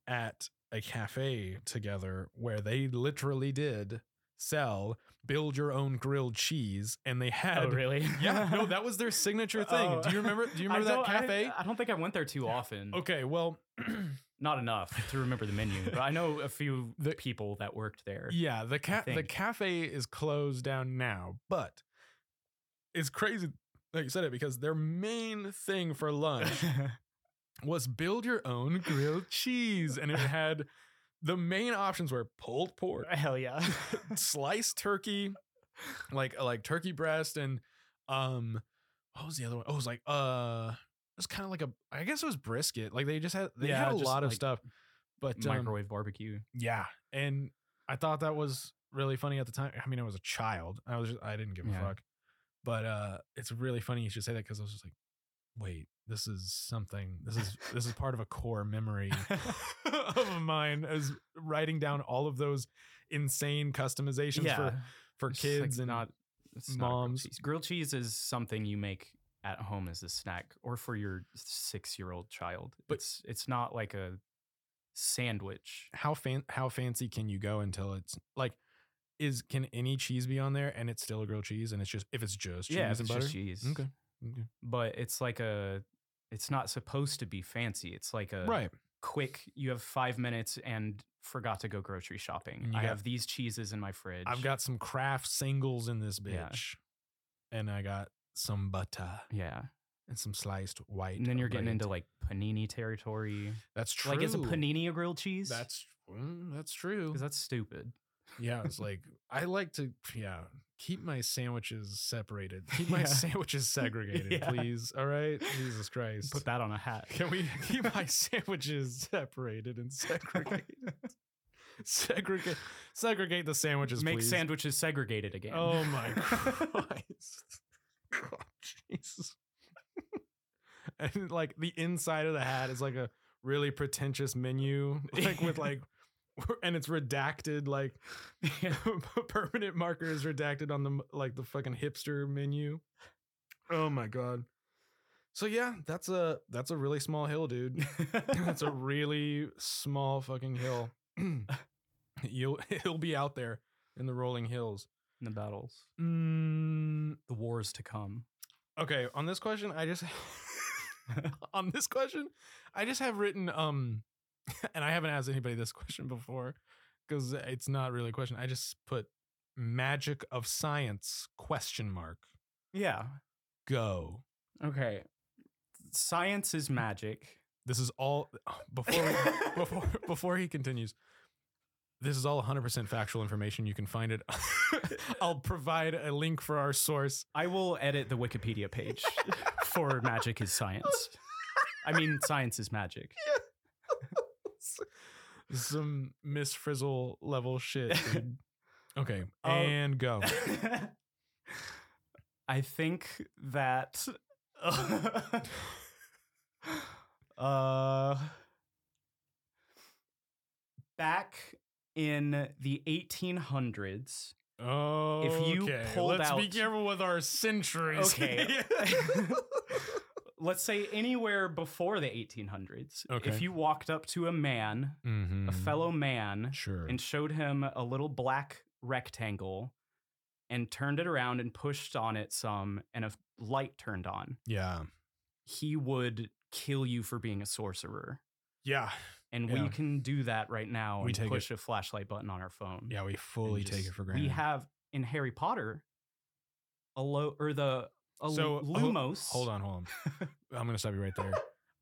at a cafe together where they literally did sell build your own grilled cheese, and they oh, had Oh, really? yeah, no, that was their signature oh. thing. Oh. Do you remember? Do you remember that don't- I- cafe? I, don't think I went there too often. okay, well, Not enough to remember the menu, but I know a few The- people that worked there. Yeah, the ca- the cafe is closed down now, but it's crazy that you said it because their main thing for lunch was build your own grilled cheese, and it had the main options were pulled pork, Hell yeah. sliced turkey, like like turkey breast, and um, what was the other one? Oh, it was like uh, it was kind of like a I guess it was brisket. Like they just had they Yeah, had a lot of like stuff, but um, Microwave barbecue. yeah, and I thought that was really funny at the time. I mean, I was a child. I was just, I didn't give a Yeah. fuck. But uh it's really funny you should say that because I was just like, wait, this is something. This is this is part of a core memory of mine as writing down all of those insane customizations yeah. for for It's like kids and not it's not grilled moms. cheese. Grilled cheese is something you make at home as a snack or for your six year old child. But- it's it's not like a sandwich. how fan how fancy can you go until it's like is can any cheese be on there and it's still a grilled cheese and it's just if it's just cheese yeah, and it's butter? just cheese. Okay. okay. But it's like a it's not supposed to be fancy. It's like a Right. quick you have five minutes and forgot to go grocery shopping. You I have these cheeses in my fridge. I've got some Kraft singles in this Yeah. bitch. And I got some butter yeah. and some sliced white. And then you're getting into like panini territory. That's true. Like is a panini a grilled cheese? That's mm, that's true. because that's stupid. Yeah, it's like I like to yeah, keep my sandwiches separated. Keep my Yeah. sandwiches segregated, Yeah. please. All right? Jesus Christ. Put that on a hat. Can we keep my sandwiches separated and segregated? segregate segregate the sandwiches, Make please. sandwiches segregated again. Oh my Christ. God, Jesus. and like the inside of the hat is like a really pretentious menu, like with like, and it's redacted, like Yeah. permanent marker is redacted on the like the fucking hipster menu. Oh my God. So yeah, that's a that's a really small hill, dude. that's a really small fucking hill. You'll he'll be out there in the rolling hills. in the battles, Mm, the wars to come. okay, on this question, I just on this question, I just have written um, and I haven't asked anybody this question before because it's not really a question. I just put magic of science question mark Yeah. go. Okay. Science is magic. This is all before we, before before he continues. This is all 100% factual information. You can find it. I'll provide a link for our source. I will edit the Wikipedia page for magic is science. I mean, science is magic. Some Miss Frizzle level shit. Dude. Okay, Oh. and go. I think that uh back in the 1800s Oh, If you pulled let's be out- careful with our centuries. Okay. Let's say anywhere before the 1800s Okay. if you walked up to a man Mhm. a fellow man Sure. and showed him a little black rectangle and turned it around and pushed on it some and a light turned on yeah. he would kill you for being a sorcerer Yeah. and Yeah. we can do that right now We and take it- push a flashlight button on our phone Yeah. We fully take it for granted. we have in harry potter a low or the a So, ho- lumos Hold on, hold on. I'm going to stop you right there.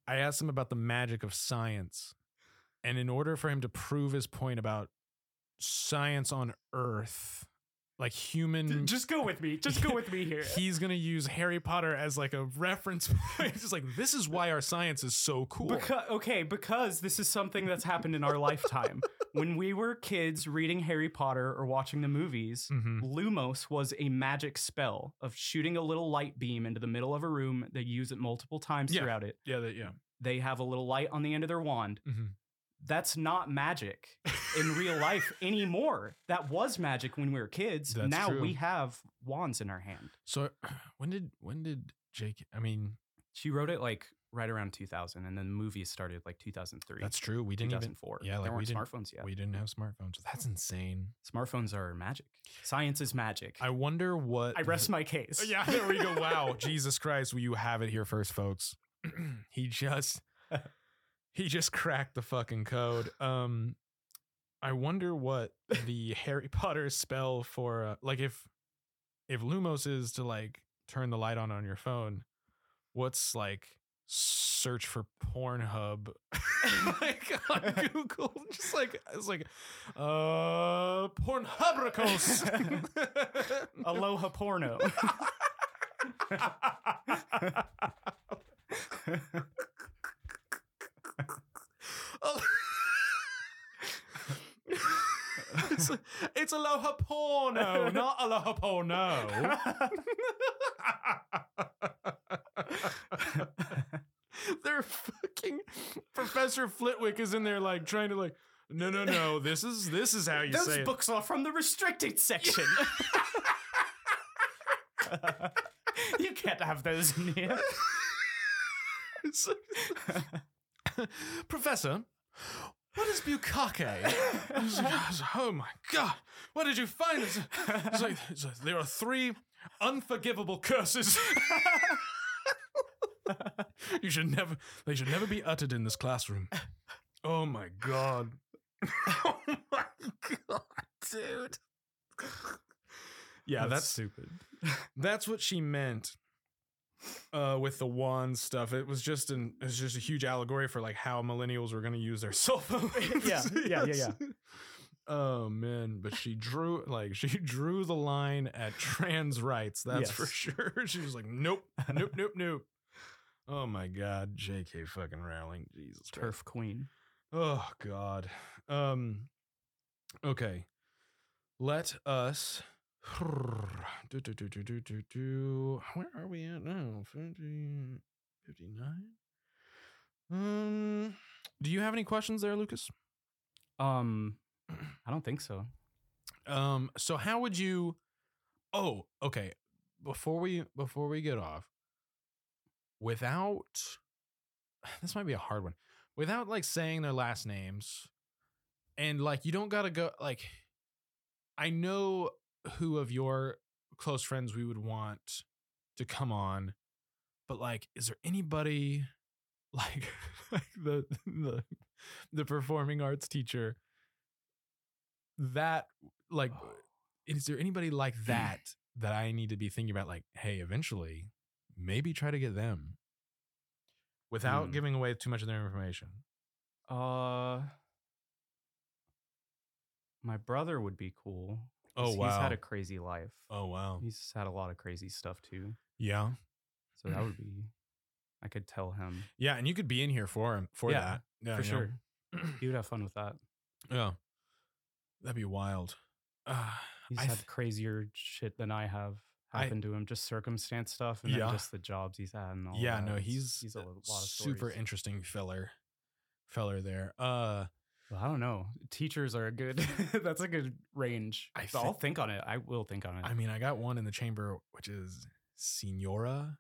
I asked him about the magic of science. And in order for him to prove his point about science on Earth, like human. just go with me just go with me here He's going to use Harry Potter as like a reference point. It's just like, this is why our science is so cool. Because, okay, because this is something that's happened in our lifetime. When we were kids reading Harry Potter or watching the movies, Mhm. Lumos was a magic spell of shooting a little light beam into the middle of a room. They use it multiple times Yeah. throughout it. Yeah, that, yeah. They have a little light on the end of their wand. Mhm. That's not magic in real life anymore. That was magic when we were kids. That's now true. we have wands in our hand. So when did when did JK? I mean, She wrote it like right around 2000, and then the movie started like 2003. that's true. We didn't even 2004. yeah, like, there we weren't smartphones yet. we didn't have smartphones. That's insane. Smartphones are magic. Science is magic. I wonder what I rest my case. Yeah, there we go. Wow, Jesus Christ! Well, you have it here first, folks. he just he just cracked the fucking code. Um, I wonder what the Harry Potter spell for uh, like if if Lumos is to like turn the light on on your phone. What's like search for Pornhub like on Google? Just like it's like uh Pornhubricos. Aloha porno. It's, it's aloha porno, not aloha porno. They're fucking Professor Flitwick is in there like trying to like no no no this is this is how you say Those say books are from the restricted section. you can't have those in here. Professor, what is bukkake? I was like, I was like, oh my god, what did you find? It's, it's like, it's like, there are three unforgivable curses. you should never, they should never be uttered in this classroom. Oh my god. oh my god, dude. Yeah, that's stupid. that's what she meant uh with the wand stuff it was just an it was just a huge allegory for like how millennials were going to use their cell phones Yeah, yeah, yeah, Yes. oh man but she drew like she drew the line at trans rights that's for sure she was like nope nope nope nope oh my god jk fucking rowling jesus Christ. Turf queen. Oh God. Um okay. Let us do, do, do, do, do, do, do. Where are we at now? 50, 59? Um do you have any questions there, Lucas? Um, I don't think so. Um so how would you Oh, okay. Before we before we get off, without this might be a hard one without like saying their last names and like you don't gotta go like i know who of your close friends we would want to come on but like is there anybody like like the the the performing arts teacher that like oh. is there anybody like mm. that that i need to be thinking about like hey eventually maybe try to get them without Hmm. giving away too much of their information Uh, my brother would be cool. Oh, wow, He's had a crazy life. oh wow He's had a lot of crazy stuff too. yeah So that would be. I could tell him yeah and you could be in here for him for Yeah, that yeah for know. sure. He would have fun with that. yeah that'd be wild uh, He's had crazier shit than I have I- happen to him, just circumstance stuff, and Yeah. then just the jobs he's had and all. yeah that. no he's he's a lot of super stories. interesting feller feller there uh Well, I don't know. Teachers are a good. that's a good range. I So I'll think on it. I will think on it. i mean i got one in the chamber which is senora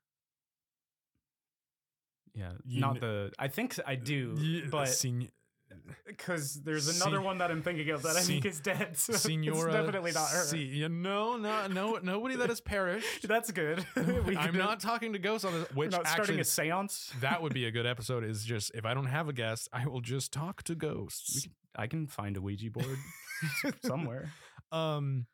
yeah, you not kn- the. I think I do, but sen- because there's another Se- one that I'm thinking of that I think is dead. So senora it's definitely not her. Se- yeah, no no no nobody that has perished That's good. I'm can- not talking to ghosts on this which not starting actually a séance. that would be a good episode is just if i don't have a guest i will just talk to ghosts I can find a Ouija board somewhere. um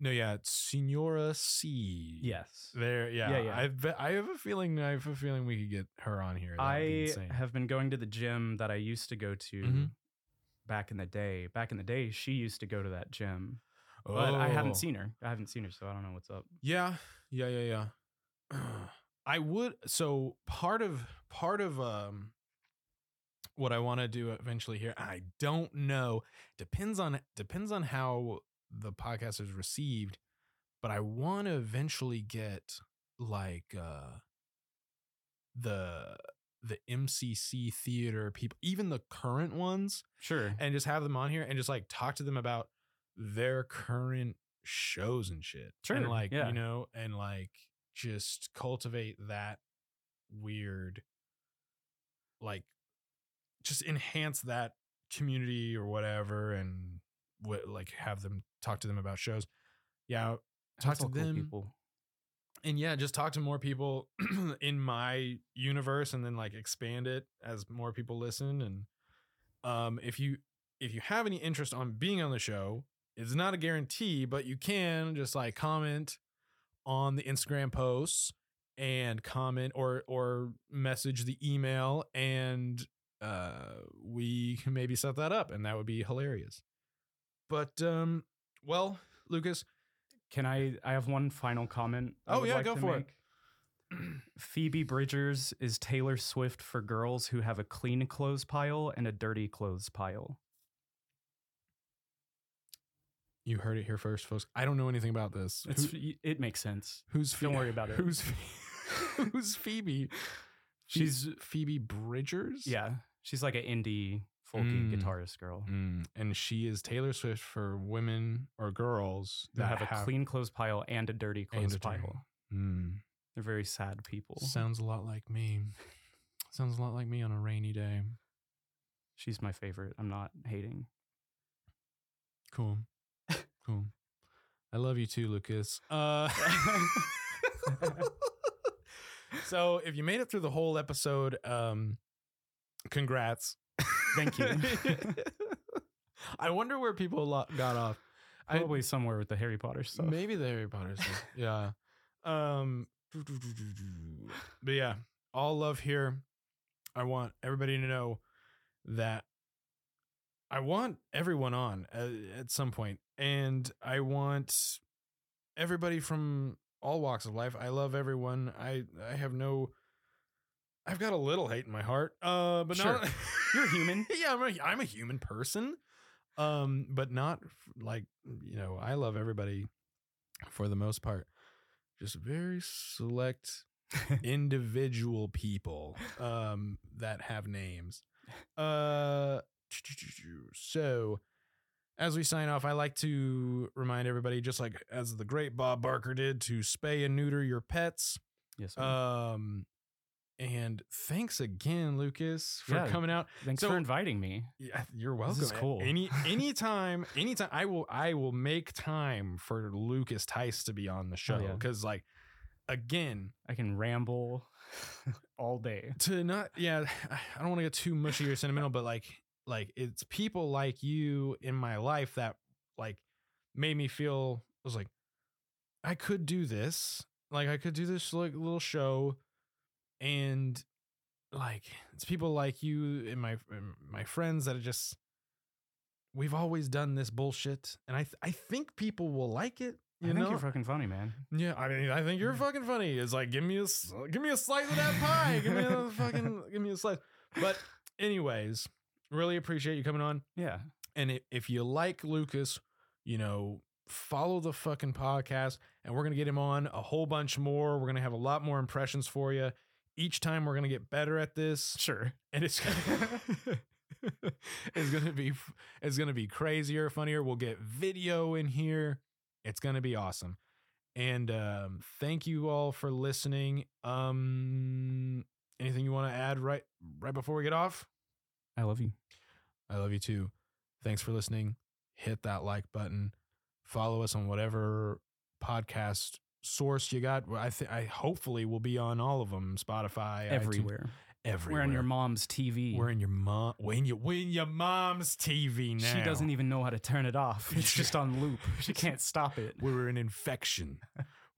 no yeah it's senora c Yes. there yeah Yeah, yeah. i bet i have a feeling i have a feeling we could get her on here That would be I insane. have been going to the gym that I used to go to Mhm. back in the day. Back in the day, she used to go to that gym, but I Oh. haven't seen her. I haven't seen her, so I don't know what's up. Yeah, yeah, yeah, yeah. I would. So part of part of um what I want to do eventually here, I don't know. Depends on depends on how the podcast is received, but I want to eventually get like uh the the MCC theater people, even the current ones, Sure. and just have them on here and just like talk to them about their current shows and shit. And Sure, like, yeah. you know, and like just cultivate that weird like just enhance that community or whatever and what like have them talk to them about shows. Yeah, talk That's to all cool them people. and yeah, just talk to more people in my universe and then like expand it as more people listen. And um, if you if you have any interest on being on the show, it's not a guarantee, but you can just like comment on the Instagram posts and comment or or message the email and uh we can maybe set that up and that would be hilarious. But um well, Lucas, Can I? I have one final comment. I Oh, yeah, like go to for it. Phoebe Bridgers is Taylor Swift for girls who have a clean clothes pile and a dirty clothes pile. You heard it here first, folks. I don't know anything about this. It's Who- it makes sense. who's don't worry about it. Who's who's Phoebe? She's Phoebe Bridgers. yeah, she's like an indie folky Mm. guitarist girl. Mm, and she is Taylor Swift for women or girls that have a clean clothes pile and a dirty clothes a pile. Mm, They're very sad people. sounds a lot like me. Sounds a lot like me on a rainy day. She's my favorite. I'm not hating. Cool. Cool. I love you too, Lucas. Uh So if you made it through the whole episode, um congrats. Thank you. I wonder where people got off. I- Probably somewhere with the Harry Potter stuff. Maybe the Harry Potter stuff. yeah. Um but yeah, all love here. I want everybody to know that I want everyone on at, at some point and I want everybody from all walks of life. I love everyone. I I have no I've got a little hate in my heart. Uh but not You're human. yeah, I'm a, I'm a human person. Um, but not like you know, I love everybody for the most part. Just very select individual people um that have names. Uh so as we sign off, I like to remind everybody, just like as the great Bob Barker did, to spay and neuter your pets. Yes. sir. Um, And thanks again, Lucas, for Yeah. coming out. Thanks So- for inviting me. Yeah, you're welcome. This is cool. Any anytime, anytime I will I will make time for Lucas Tice to be on the oh, show yeah. because like again I can ramble all day. to not yeah I don't want to get too mushy or sentimental but like like it's people like you in my life that like made me feel I was like I could do this like I could do this like little show and like it's people like you and my and my friends that are just we've always done this bullshit and I th- I think people will like it you I think know you're fucking funny, man. yeah, I mean, I think you're mm. fucking funny. It's like, give me a, give me a slice of that pie. Give me a fucking, give me a slice. But, anyways, really appreciate you coming on. Yeah. And if you like Lucas, you know, follow the fucking podcast, and we're gonna get him on a whole bunch more. We're gonna have a lot more impressions for you. Each time, we're gonna get better at this, Sure. and it's it's gonna be it's gonna be crazier, funnier. We'll get video in here. It's gonna be awesome. And um, thank you all for listening. Um, anything you want to add right right before we get off? I love you. I love you too. Thanks for listening. Hit that like button. Follow us on whatever podcast source you got. I think I hopefully will be on all of them. Spotify, iTunes, Everywhere. everywhere. We're on your mom's TV. We're in your mom. When you when your mom's TV now. She doesn't even know how to turn it off. It's just on loop. She can't stop it. We're an infection.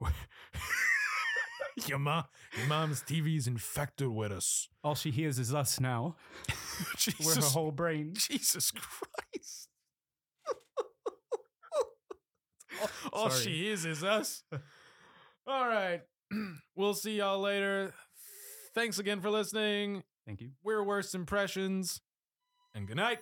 your mom, your mom's TV's infected with us. All she hears is us now. We're her whole brain. Jesus Christ. all she is is us. All right. We'll see y'all later. Thanks again for listening. Thank you. We're Worst Impressions. And good night.